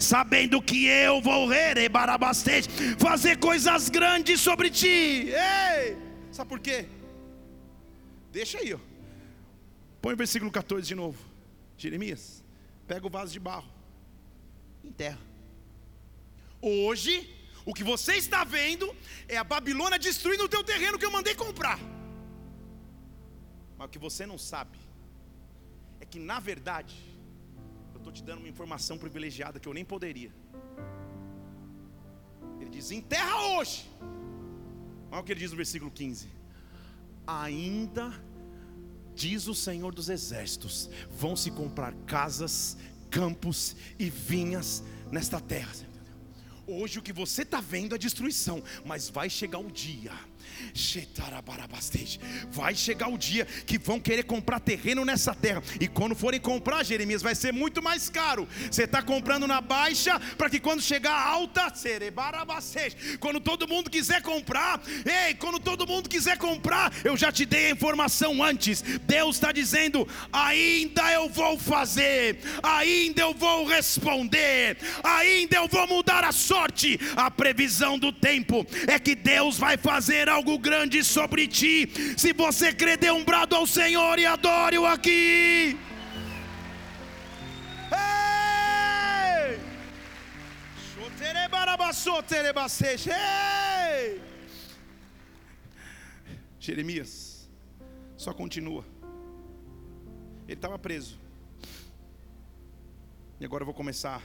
sabendo que eu vou fazer coisas grandes sobre ti. Ei! Sabe por quê? Deixa aí, ó. Põe o versículo 14 de novo. Jeremias, pega o vaso de barro, enterra. Hoje, o que você está vendo é a Babilônia destruindo o teu terreno que eu mandei comprar. Mas o que você não sabe é que na verdade eu estou te dando uma informação privilegiada que eu nem poderia. Ele diz: enterra hoje. Olha o que ele diz no versículo 15: Ainda diz o Senhor dos Exércitos: vão se comprar casas, campos e vinhas nesta terra. Hoje o que você está vendo é destruição, mas vai chegar o dia Vai chegar o dia que vão querer comprar terreno nessa terra. E quando forem comprar, Jeremias, vai ser muito mais caro. Você está comprando na baixa, para que quando chegar alta, quando todo mundo quiser comprar, ei, quando todo mundo quiser comprar, eu já te dei a informação antes. Deus está dizendo: ainda eu vou fazer, ainda eu vou responder, ainda eu vou mudar a sorte. A previsão do tempo é que Deus vai fazer algo algo grande sobre ti. Se você crer, dê um brado ao Senhor e adore-o aqui. Ei! Jeremias só continua. Ele estava preso. E agora eu vou começar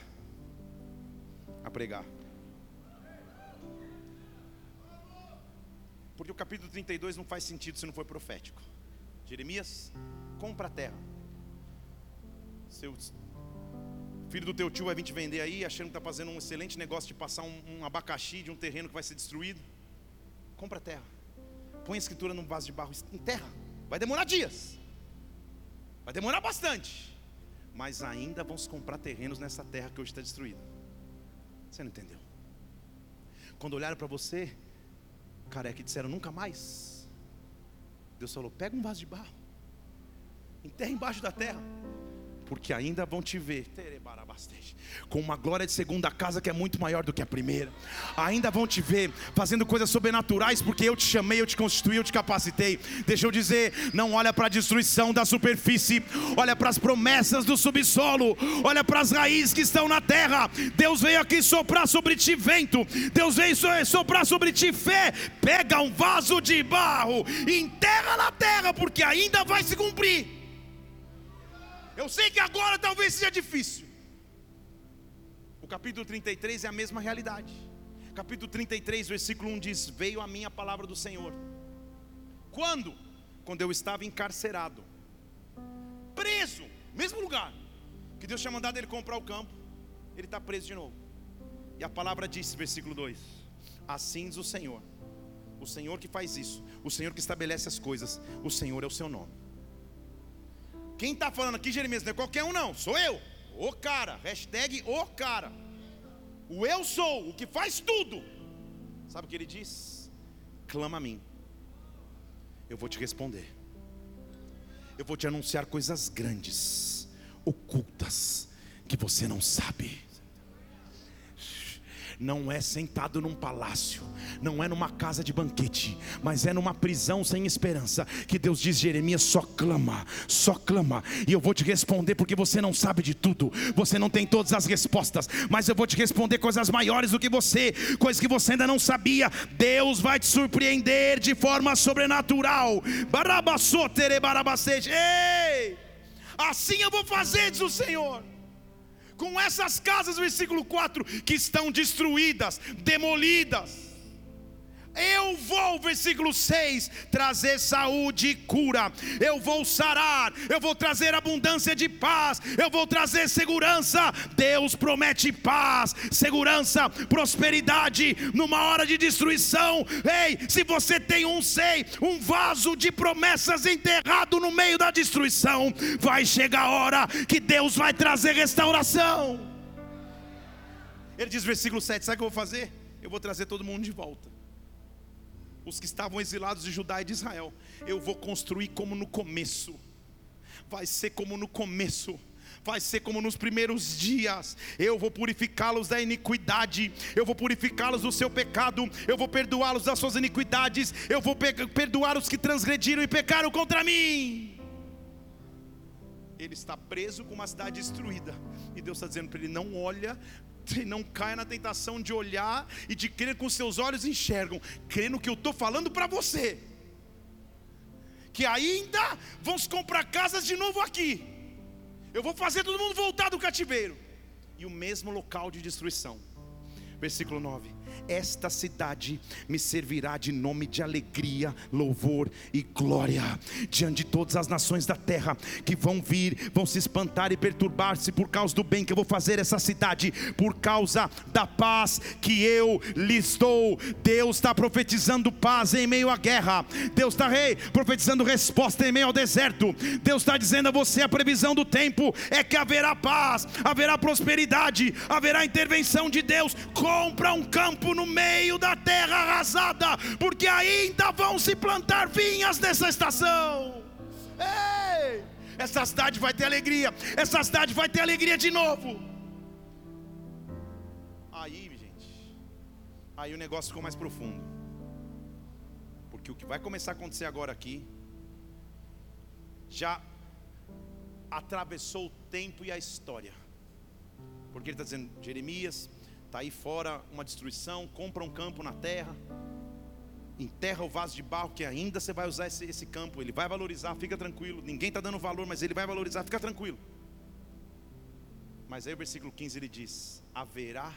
a pregar. Porque o capítulo 32 não faz sentido se não for profético. Jeremias, compra a terra. Seu filho do teu tio vai vir te vender aí, achando que está fazendo um excelente negócio de passar um, um abacaxi de um terreno que vai ser destruído. Compra a terra. Põe a escritura num vaso de barro, enterra. Vai demorar dias. Vai demorar bastante. Mas ainda vão se comprar terrenos nessa terra que hoje está destruída. Você não entendeu? Quando olharam para você, careca e disseram nunca mais. Deus falou: pega um vaso de barro, enterra embaixo da terra porque ainda vão te ver com uma glória de segunda casa que é muito maior do que a primeira. Ainda vão te ver fazendo coisas sobrenaturais, porque eu te chamei, eu te constituí, eu te capacitei. Deixa eu dizer: não olha para a destruição da superfície, olha para as promessas do subsolo, olha para as raízes que estão na terra. Deus veio aqui soprar sobre ti vento, Deus veio soprar sobre ti fé. Pega um vaso de barro, enterra na terra, porque ainda vai se cumprir. Eu sei que agora talvez seja difícil. O capítulo 33 é a mesma realidade. Capítulo 33, versículo 1 diz: Veio a minha palavra do Senhor. Quando? Quando eu estava encarcerado, preso, mesmo lugar, que Deus tinha mandado ele comprar o campo, ele está preso de novo. E a palavra disse, versículo 2: Assim diz o Senhor, o Senhor que faz isso, o Senhor que estabelece as coisas, o Senhor é o seu nome. Quem está falando aqui, Jeremias, não é qualquer um, não, sou eu. O cara, hashtag o cara. O eu sou, o que faz tudo. Sabe o que ele diz? Clama a mim, eu vou te responder. Eu vou te anunciar coisas grandes, ocultas, que você não sabe não é sentado num palácio, não é numa casa de banquete, mas é numa prisão sem esperança. Que Deus diz: Jeremias, só clama, só clama, e eu vou te responder, porque você não sabe de tudo, você não tem todas as respostas, mas eu vou te responder coisas maiores do que você, coisas que você ainda não sabia. Deus vai te surpreender de forma sobrenatural. Ei! Assim eu vou fazer, diz o Senhor com essas casas, versículo 4, que estão destruídas, demolidas. Eu vou, versículo 6, trazer saúde e cura, eu vou sarar, eu vou trazer abundância de paz, eu vou trazer segurança. Deus promete paz, segurança, prosperidade numa hora de destruição. Ei, se você tem um sei, um vaso de promessas enterrado no meio da destruição, vai chegar a hora que Deus vai trazer restauração. Ele diz, versículo 7: Sabe o que eu vou fazer? Eu vou trazer todo mundo de volta os que estavam exilados de Judá e de Israel. Eu vou construir como no começo. Vai ser como no começo vai ser como nos primeiros dias. Eu vou purificá-los da iniquidade, eu vou purificá-los do seu pecado, eu vou perdoá-los das suas iniquidades, eu vou perdoar os que transgrediram e pecaram contra mim. Ele está preso com uma cidade destruída, e Deus está dizendo para ele: não olha não caia na tentação de olhar e de crer com seus olhos enxergam, crê no que eu estou falando para você. Que ainda se comprar casas de novo aqui. Eu vou fazer todo mundo voltar do cativeiro. E o mesmo local de destruição. Versículo 9 esta cidade me servirá de nome de alegria, louvor e glória diante de todas as nações da terra que vão vir, vão se espantar e perturbar-se por causa do bem que eu vou fazer essa cidade, por causa da paz que eu lhes dou. Deus está profetizando paz em meio à guerra, Deus está rei, profetizando resposta em meio ao deserto. Deus está dizendo a você a previsão do tempo é que haverá paz, haverá prosperidade, haverá intervenção de Deus. Compra um campo no meio da terra arrasada, porque ainda vão se plantar vinhas nessa estação. Ei! Essa cidade vai ter alegria, essa cidade vai ter alegria de novo. Aí, gente, aí o negócio ficou mais profundo. Porque o que vai começar a acontecer agora aqui, já atravessou o tempo e a história. Porque ele está dizendo, Jeremias, Está aí fora uma destruição, compra um campo na terra, enterra o vaso de barro, que ainda você vai usar esse, esse campo, ele vai valorizar, fica tranquilo. Ninguém está dando valor, mas ele vai valorizar, fica tranquilo. Mas aí o versículo 15 ele diz: haverá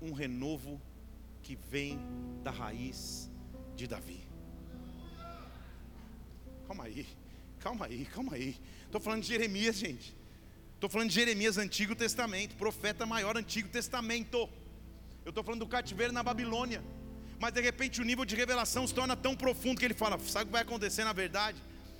um renovo que vem da raiz de Davi. Calma aí, calma aí, calma aí. Estou falando de Jeremias, gente. Estou falando de Jeremias, Antigo Testamento, profeta maior, Antigo Testamento. Eu estou falando do cativeiro na Babilônia. Mas de repente o nível de revelação se torna tão profundo que ele fala: sabe o que vai acontecer na verdade?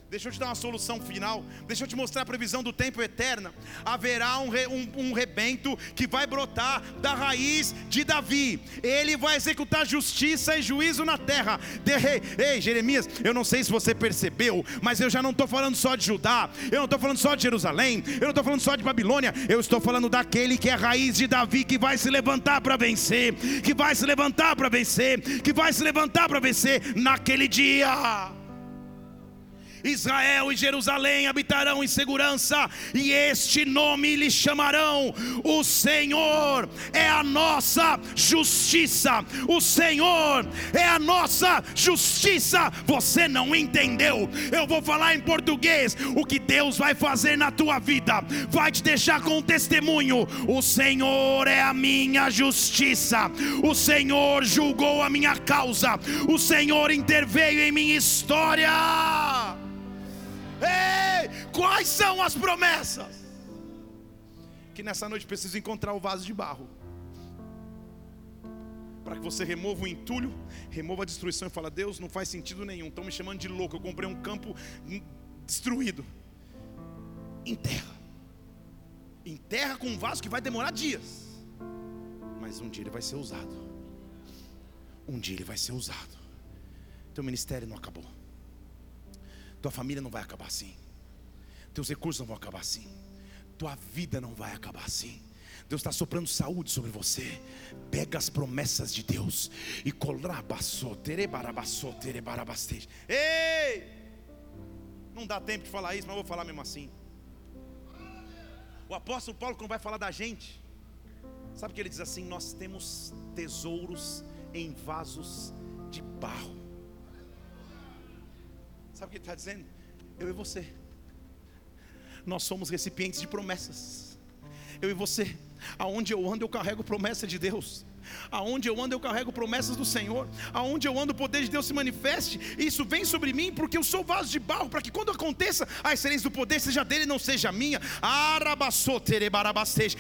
Deixa eu te dar uma solução final. Deixa eu te mostrar a previsão do tempo eterna. Haverá um, re, um, um, rebento que vai brotar da raiz de Davi. Ele vai executar justiça e juízo na terra. Ei, Jeremias, eu não sei se você percebeu, mas eu já não estou falando só de Judá. Eu não estou falando só de Jerusalém. Eu não estou falando só de Babilônia. Eu estou falando daquele que é a raiz de Davi, que vai se levantar para vencer. Que vai se levantar para vencer. Que vai se levantar para vencer naquele dia. Israel e Jerusalém habitarão em segurança, e este nome lhe chamarão: O Senhor é a nossa justiça. O Senhor é a nossa justiça. Você não entendeu? Eu vou falar em português. O que Deus vai fazer na tua vida vai te deixar com um testemunho. O Senhor é a minha justiça. O Senhor julgou a minha causa. O Senhor interveio em minha história. Ei, quais são as promessas? Que nessa noite preciso encontrar o vaso de barro. Para que você remova o entulho, remova a destruição e fala: Deus, não faz sentido nenhum. Estão me chamando de louco. Eu comprei um campo destruído. Enterra. Enterra com um vaso que vai demorar dias. Mas um dia ele vai ser usado. Um dia ele vai ser usado. Teu ministério não acabou. Tua família não vai acabar assim. Teus recursos não vão acabar assim. tua vida não vai acabar assim. Deus está soprando saúde sobre você. Pega as promessas de Deus e Ei! Não dá tempo de falar isso, mas eu vou falar mesmo assim. O apóstolo Paulo, quando vai falar da gente, sabe que ele diz assim: Nós temos tesouros em vasos de barro. Sabe o que ele está dizendo? Eu e você, nós somos recipientes de promessas. Eu e você, aonde eu ando, eu carrego promessa de Deus. Aonde eu ando, eu carrego promessas do Senhor. Aonde eu ando, o poder de Deus se manifeste. Isso vem sobre mim, porque eu sou vaso de barro, para que quando aconteça, a excelência do poder seja dele não seja minha.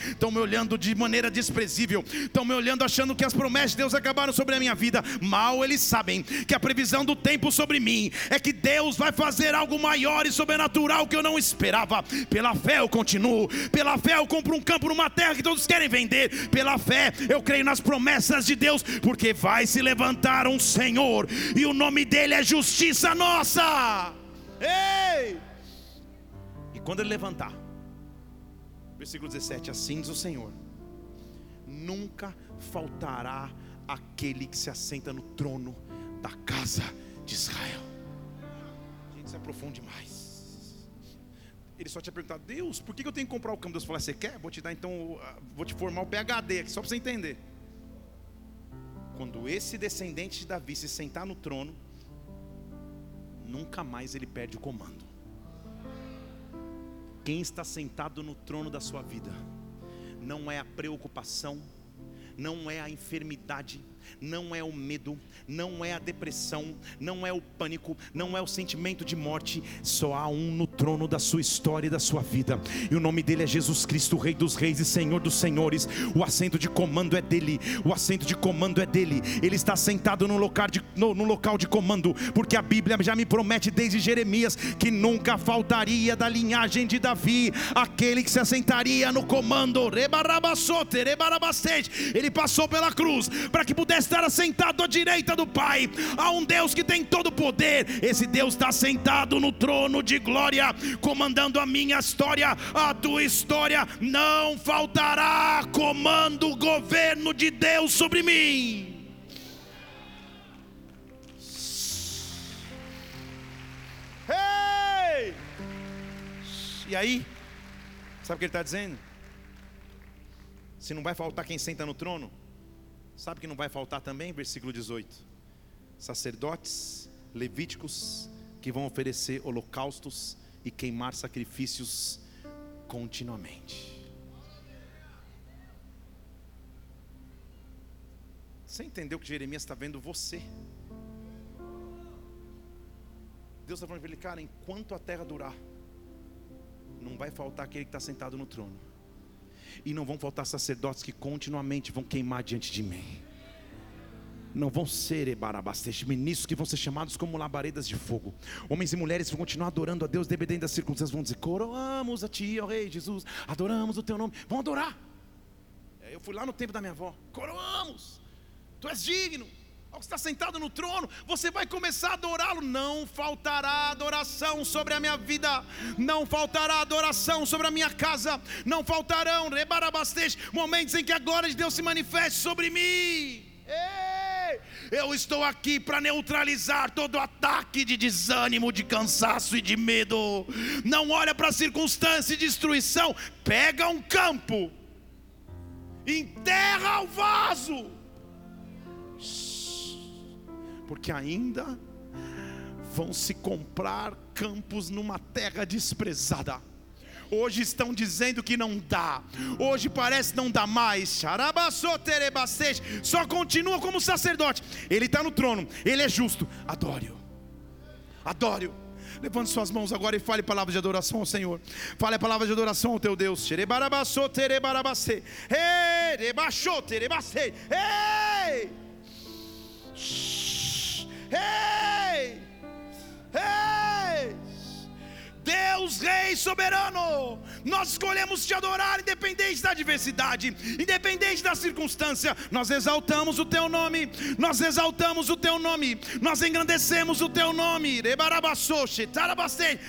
Estão me olhando de maneira desprezível. Estão me olhando achando que as promessas de Deus acabaram sobre a minha vida. Mal eles sabem que a previsão do tempo sobre mim é que Deus vai fazer algo maior e sobrenatural que eu não esperava. Pela fé eu continuo. Pela fé eu compro um campo numa terra que todos querem vender. Pela fé eu creio nas promessas promessas de Deus, porque vai se levantar um Senhor, e o nome dele é justiça nossa. Ei! E quando ele levantar, versículo 17: Assim diz o Senhor: nunca faltará aquele que se assenta no trono da casa de Israel. Gente, isso é profundo demais. Ele só tinha perguntado, Deus, por que eu tenho que comprar o campo? Deus falou, você quer? Vou te dar então, vou te formar o PHD aqui, só para você entender. Quando esse descendente de Davi se sentar no trono, nunca mais ele perde o comando. Quem está sentado no trono da sua vida, não é a preocupação, não é a enfermidade, não é o medo, não é a depressão, não é o pânico, não é o sentimento de morte. Só há um no trono da sua história e da sua vida, e o nome dele é Jesus Cristo, Rei dos Reis e Senhor dos Senhores. O assento de comando é dele, o assento de comando é dele. Ele está sentado no local de, no, no local de comando, porque a Bíblia já me promete desde Jeremias que nunca faltaria da linhagem de Davi aquele que se assentaria no comando. Ele passou pela cruz para que pudesse estar assentado à direita do Pai. Há um Deus que tem todo o poder. Esse Deus está sentado no trono de glória, comandando a minha história, a tua história. Não faltará comando, governo de Deus sobre mim. Hey! E aí, sabe o que ele está dizendo? Se não vai faltar quem senta no trono, Sabe que não vai faltar também? Versículo 18: Sacerdotes levíticos que vão oferecer holocaustos e queimar sacrifícios continuamente. Você entendeu que Jeremias está vendo você? Deus está falando para ele, cara, enquanto a terra durar, não vai faltar aquele que está sentado no trono e não vão faltar sacerdotes que continuamente vão queimar diante de mim. Não vão ser ebarabasteiros, ministros que vão ser chamados como labaredas de fogo. Homens e mulheres vão continuar adorando a Deus, dependendo das circunstâncias, vão dizer: Coroamos a Ti, ó Rei Jesus, adoramos o Teu nome. Vão adorar. Eu fui lá no tempo da minha avó: Coroamos, Tu és digno está sentado no trono, você vai começar a adorá-lo. Não faltará adoração sobre a minha vida, não faltará adoração sobre a minha casa, não faltarão rebarabastej, momentos em que a glória de Deus se manifeste sobre mim. Ei, eu estou aqui para neutralizar todo ataque de desânimo, de cansaço e de medo. Não olha para a circunstância de destruição, pega um campo, enterra o vaso porque ainda vão se comprar campos numa terra desprezada. Hoje estão dizendo que não dá. Hoje parece não dar mais. Só continua como sacerdote. Ele está no trono. Ele é justo. Adore-o. Adore-o. Levante suas mãos agora e fale palavras de adoração ao Senhor. Fale a palavra de adoração ao teu Deus. Ei! Ei! Ei! Deus Rei soberano, nós escolhemos te adorar, independente da adversidade, independente da circunstância, nós exaltamos o teu nome, nós exaltamos o teu nome, nós engrandecemos o teu nome.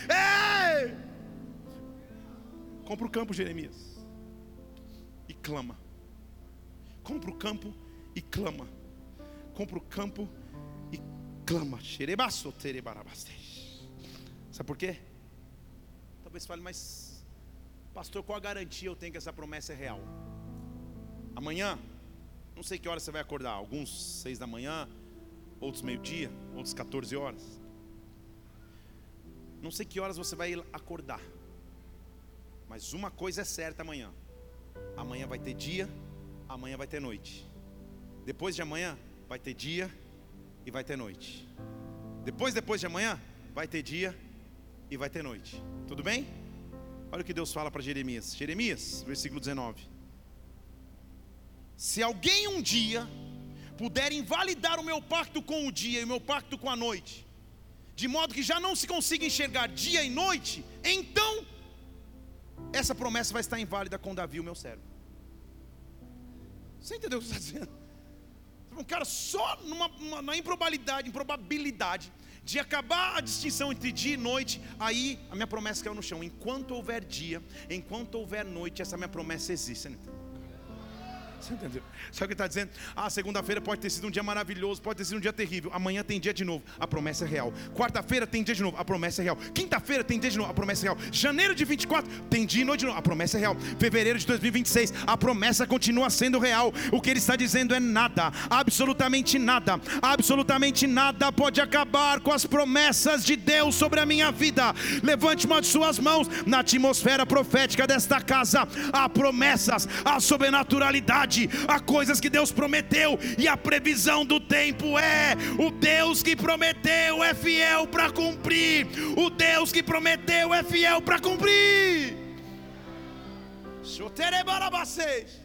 Ei! Compra o campo, Jeremias. E clama. Compra o campo e clama. Compra o campo e clama. Sabe por quê? Talvez fale, mas pastor, qual a garantia eu tenho que essa promessa é real? Amanhã, não sei que hora você vai acordar, alguns seis da manhã, outros meio-dia, outros 14 horas. Não sei que horas você vai acordar. Mas uma coisa é certa amanhã. Amanhã vai ter dia, amanhã vai ter noite. Depois de amanhã vai ter dia e vai ter noite. Depois depois de amanhã vai ter dia e vai ter noite. Tudo bem? Olha o que Deus fala para Jeremias. Jeremias, versículo 19. Se alguém um dia puder invalidar o meu pacto com o dia e o meu pacto com a noite, de modo que já não se consiga enxergar dia e noite, então essa promessa vai estar inválida com Davi, o meu servo. Você entendeu o que está dizendo? Um cara só numa, uma, na improbabilidade, improbabilidade de acabar a distinção entre dia e noite, aí a minha promessa caiu no chão. Enquanto houver dia, enquanto houver noite, essa minha promessa existe. Você entendeu? Sabe o que está dizendo? Ah, segunda-feira pode ter sido um dia maravilhoso, pode ter sido um dia terrível. Amanhã tem dia de novo, a promessa é real. Quarta-feira tem dia de novo, a promessa é real. Quinta-feira tem dia de novo, a promessa é real. Janeiro de 24 tem dia e noite de novo, a promessa é real. Fevereiro de 2026, a promessa continua sendo real. O que ele está dizendo é nada, absolutamente nada, absolutamente nada pode acabar com as promessas de Deus sobre a minha vida. Levante uma de suas mãos na atmosfera profética desta casa. Há promessas, há sobrenaturalidade verdade, há coisas que Deus prometeu, e a previsão do tempo é: o Deus que prometeu é fiel para cumprir, o Deus que prometeu é fiel para cumprir.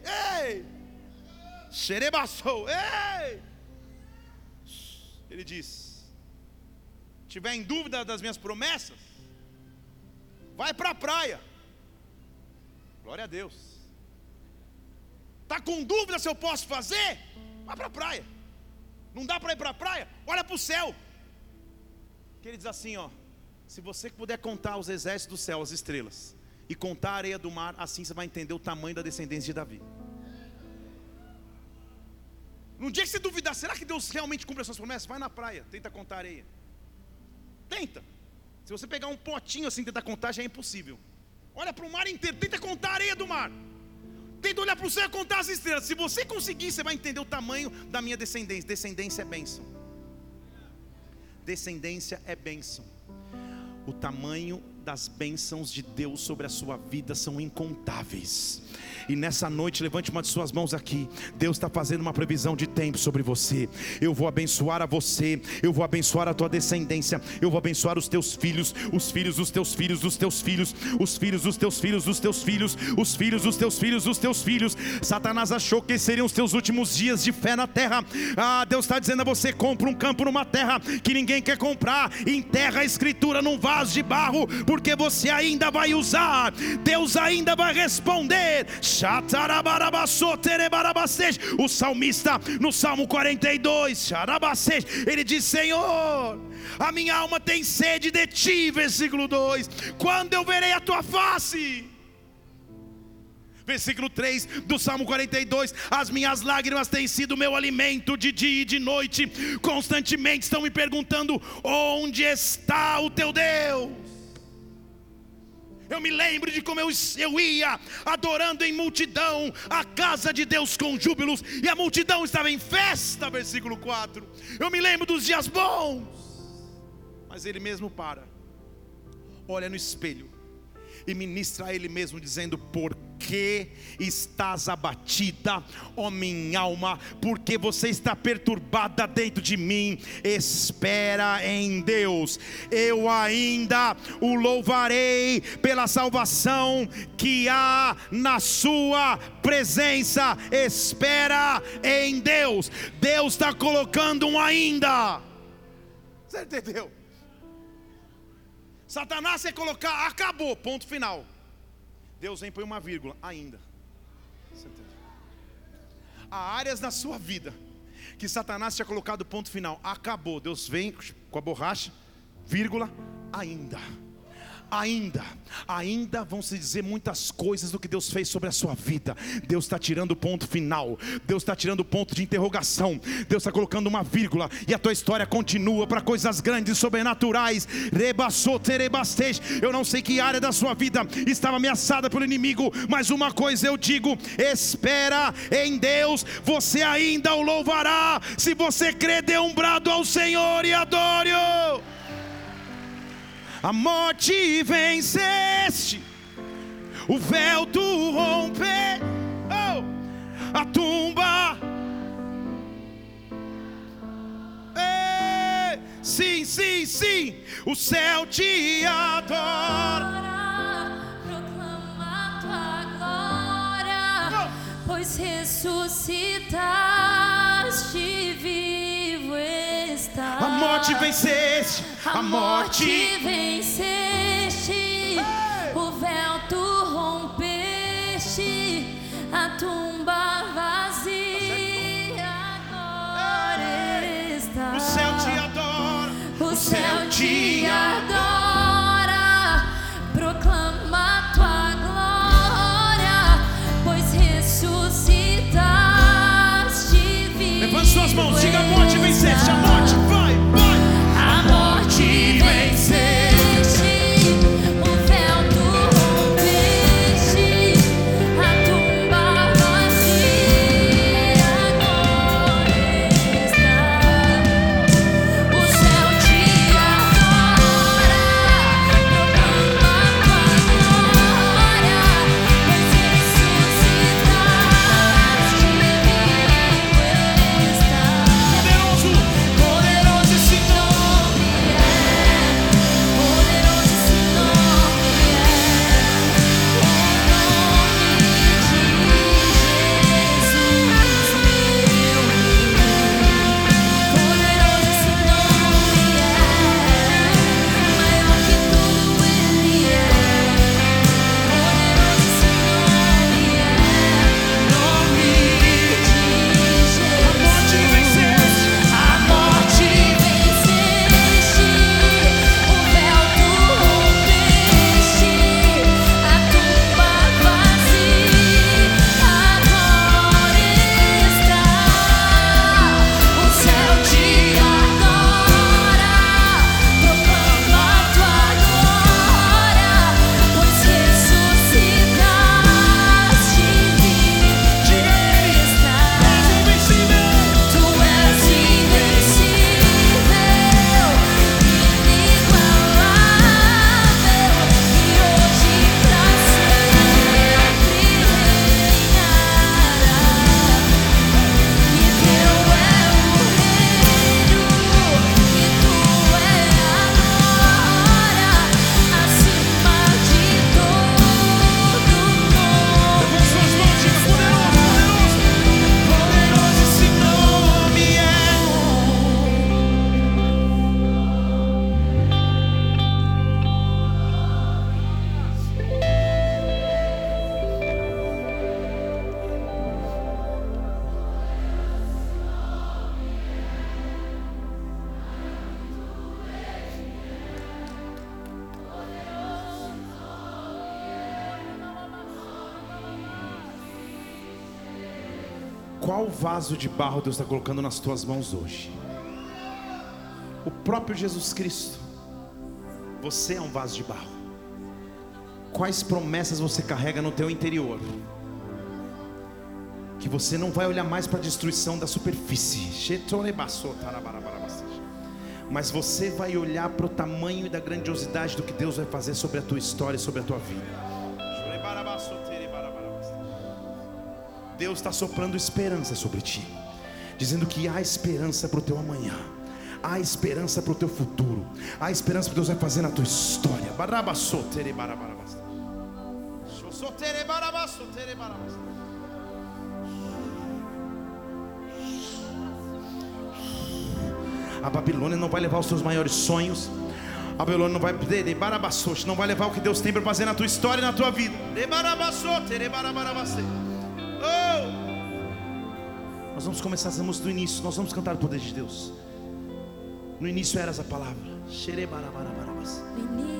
Ei! Ei! Ele diz: tiver em dúvida das minhas promessas, vai para a praia. Glória a Deus. Está com dúvida se eu posso fazer? Vai para a praia. Não dá para ir para a praia? Olha para o céu. Que ele diz assim: ó, se você puder contar os exércitos do céu, as estrelas, e contar a areia do mar, assim você vai entender o tamanho da descendência de Davi. Num dia que você duvidar, será que Deus realmente cumpre as suas promessas? Vai na praia, tenta contar a areia. Tenta. Se você pegar um potinho assim e tentar contar, já é impossível. Olha para o mar inteiro, tenta contar a areia do mar. Tenta olhar para o céu e contar as estrelas. Se você conseguir, você vai entender o tamanho da minha descendência. Descendência é bênção. Descendência é bênção. O tamanho das bênçãos de Deus sobre a sua vida são incontáveis. E nessa noite, levante uma de suas mãos aqui. Deus está fazendo uma previsão de tempo sobre você. Eu vou abençoar a você, eu vou abençoar a tua descendência, eu vou abençoar os teus filhos, os filhos dos teus filhos, dos teus filhos, os filhos dos teus filhos, dos teus filhos, os filhos dos teus filhos, dos teus filhos. Satanás achou que seriam os teus últimos dias de fé na terra. Ah, Deus está dizendo a você: compra um campo numa terra que ninguém quer comprar, enterra a escritura num vaso de barro, porque você ainda vai usar, Deus ainda vai responder. O salmista, no Salmo 42, ele diz: Senhor, a minha alma tem sede de ti, versículo 2: quando eu verei a tua face? Versículo 3 do Salmo 42: As minhas lágrimas têm sido meu alimento de dia e de noite, constantemente estão me perguntando: onde está o teu Deus? Eu me lembro de como eu, eu ia adorando em multidão a casa de Deus com júbilos, e a multidão estava em festa, versículo 4. Eu me lembro dos dias bons, mas ele mesmo para, olha no espelho e ministra a ele mesmo, dizendo: Por que estás abatida, ó minha alma? Porque você está perturbada dentro de mim? Espera em Deus, eu ainda o louvarei pela salvação que há na Sua presença. Espera em Deus, Deus está colocando um ainda. Você entendeu? Satanás quer colocar, acabou, ponto final. Deus vem põe uma vírgula, ainda. Há áreas na sua vida que Satanás tinha colocado ponto final, acabou. Deus vem com a borracha, vírgula, ainda ainda, ainda vão se dizer muitas coisas do que Deus fez sobre a sua vida. Deus está tirando o ponto final, Deus está tirando o ponto de interrogação, Deus está colocando uma vírgula e a tua história continua para coisas grandes, sobrenaturais. Eu não sei que área da sua vida estava ameaçada pelo inimigo, mas uma coisa eu digo: espera em Deus, você ainda o louvará. Se você crê, dê um brado ao Senhor e adore-o a morte venceste, o véu tu rompe, oh, a tumba. Ei, sim, sim, sim, o céu te adora. Proclama tua glória, pois ressuscitaste vivo está. A morte venceste, a, A morte. morte venceste, o véu tu rompeste, a tumba vazia agora está. O céu te adora, O céu te adora, proclama tua glória, pois ressuscitaste. Levante suas mãos, diga barro Deus está colocando nas tuas mãos hoje? O próprio Jesus Cristo. Você é um vaso de barro. Quais promessas você carrega no teu interior? Que você não vai olhar mais para a destruição da superfície. Mas você vai olhar para o tamanho e da grandiosidade do que Deus vai fazer sobre a tua história e sobre a tua vida. Deus está soprando esperança sobre ti, dizendo que há esperança para o teu amanhã, há esperança para o teu futuro, há esperança que Deus vai fazer na tua história. A Babilônia não vai levar os seus maiores sonhos. A Babilônia não vai não vai levar o que Deus tem para fazer na tua história e na tua vida. Nós vamos começar essa música do início. Nós vamos cantar o poder de Deus. No início eras a palavra. No início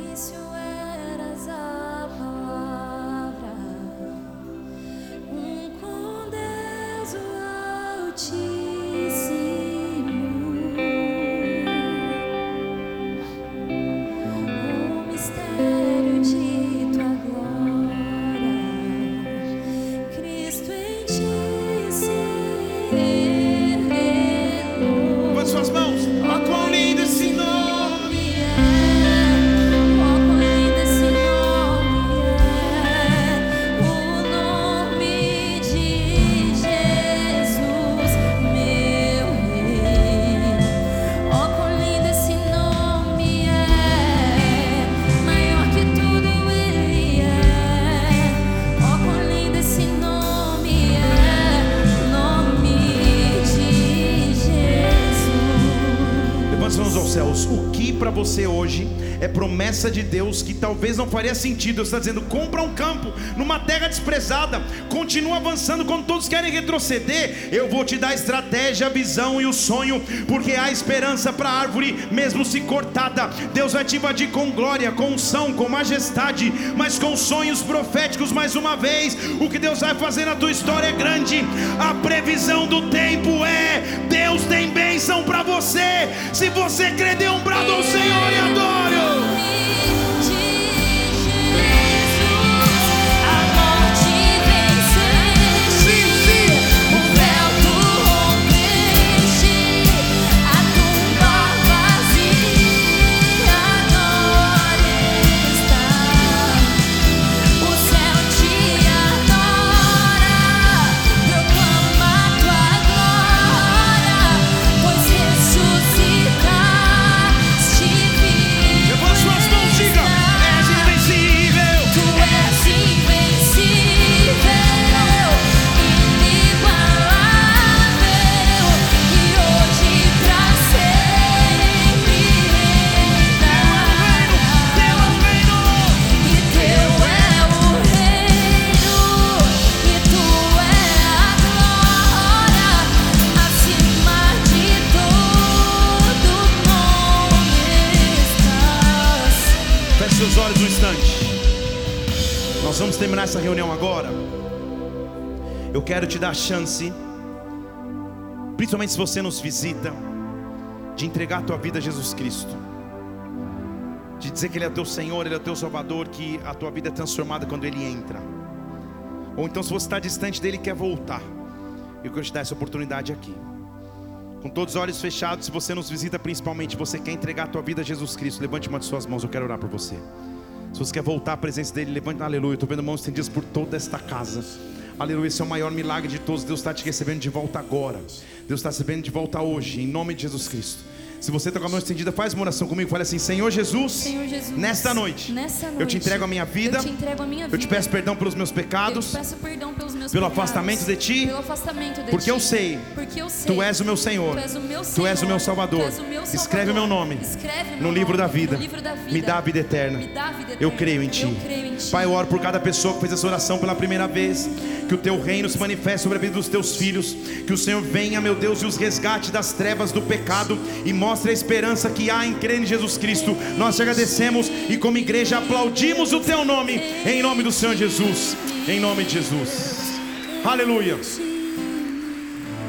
promessa de Deus que talvez não faria sentido. Deus está dizendo: compra um campo numa terra desprezada, continua avançando quando todos querem retroceder. Eu vou te dar a estratégia, a visão e o sonho, porque há esperança para a árvore, mesmo se cortada. Deus vai te invadir com glória, com unção, com majestade, mas com sonhos proféticos mais uma vez. O que Deus vai fazer na tua história é grande. A previsão do tempo é: Deus tem bênção para você. Se você crer, dê um brado ao Senhor e adore. Quero te dar a chance, principalmente se você nos visita, de entregar a tua vida a Jesus Cristo. De dizer que Ele é teu Senhor, Ele é teu Salvador, que a tua vida é transformada quando Ele entra. Ou então, se você está distante dele e quer voltar, eu quero te dar essa oportunidade aqui. Com todos os olhos fechados, se você nos visita principalmente, você quer entregar a tua vida a Jesus Cristo, levante uma de suas mãos, eu quero orar por você. Se você quer voltar à presença dele, levante, aleluia. Estou vendo mãos estendidas por toda esta casa. Aleluia, esse é o maior milagre de todos. Deus está te recebendo de volta agora. Deus está recebendo de volta hoje, em nome de Jesus Cristo. Se você está com a mão estendida, faz uma oração comigo. Fale assim: Senhor Jesus, Senhor Jesus, nesta noite, nessa eu te noite, entrego a minha vida. Eu te a minha Eu te vida. peço perdão pelos meus Eu pecados. pelos meus pelo pecados, afastamento de ti, pelo afastamento de porque ti, eu sei, porque eu sei, Tu és o meu Senhor. Tu és o meu, Tu és o meu Senhor, Salvador. O meu Salvador. Escreve o meu nome Escreve meu no livro da vida. livro da vida. Me dá a vida eterna. Me dá vida Eu eterna. creio em Ti. Eu creio em ti. Pai, eu oro por cada pessoa que fez essa oração pela primeira vez. Que o Teu reino se manifeste sobre a vida dos Teus filhos. Que o Senhor venha, meu Deus, e os resgate das trevas do pecado. E mostre a esperança que há em crer em Jesus Cristo. Nós te agradecemos e, como igreja, aplaudimos o Teu nome. Em nome do Senhor Jesus. Em nome de Jesus. Aleluia.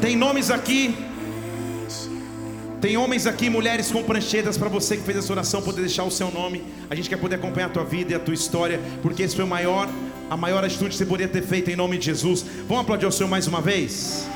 Tem nomes aqui. Tem homens aqui, mulheres com pranchetas para você que fez essa oração poder deixar o seu nome. A gente quer poder acompanhar a tua vida e a tua história, porque esse foi o maior, a maior atitude que você poderia ter feito em nome de Jesus. Vamos aplaudir o Senhor mais uma vez?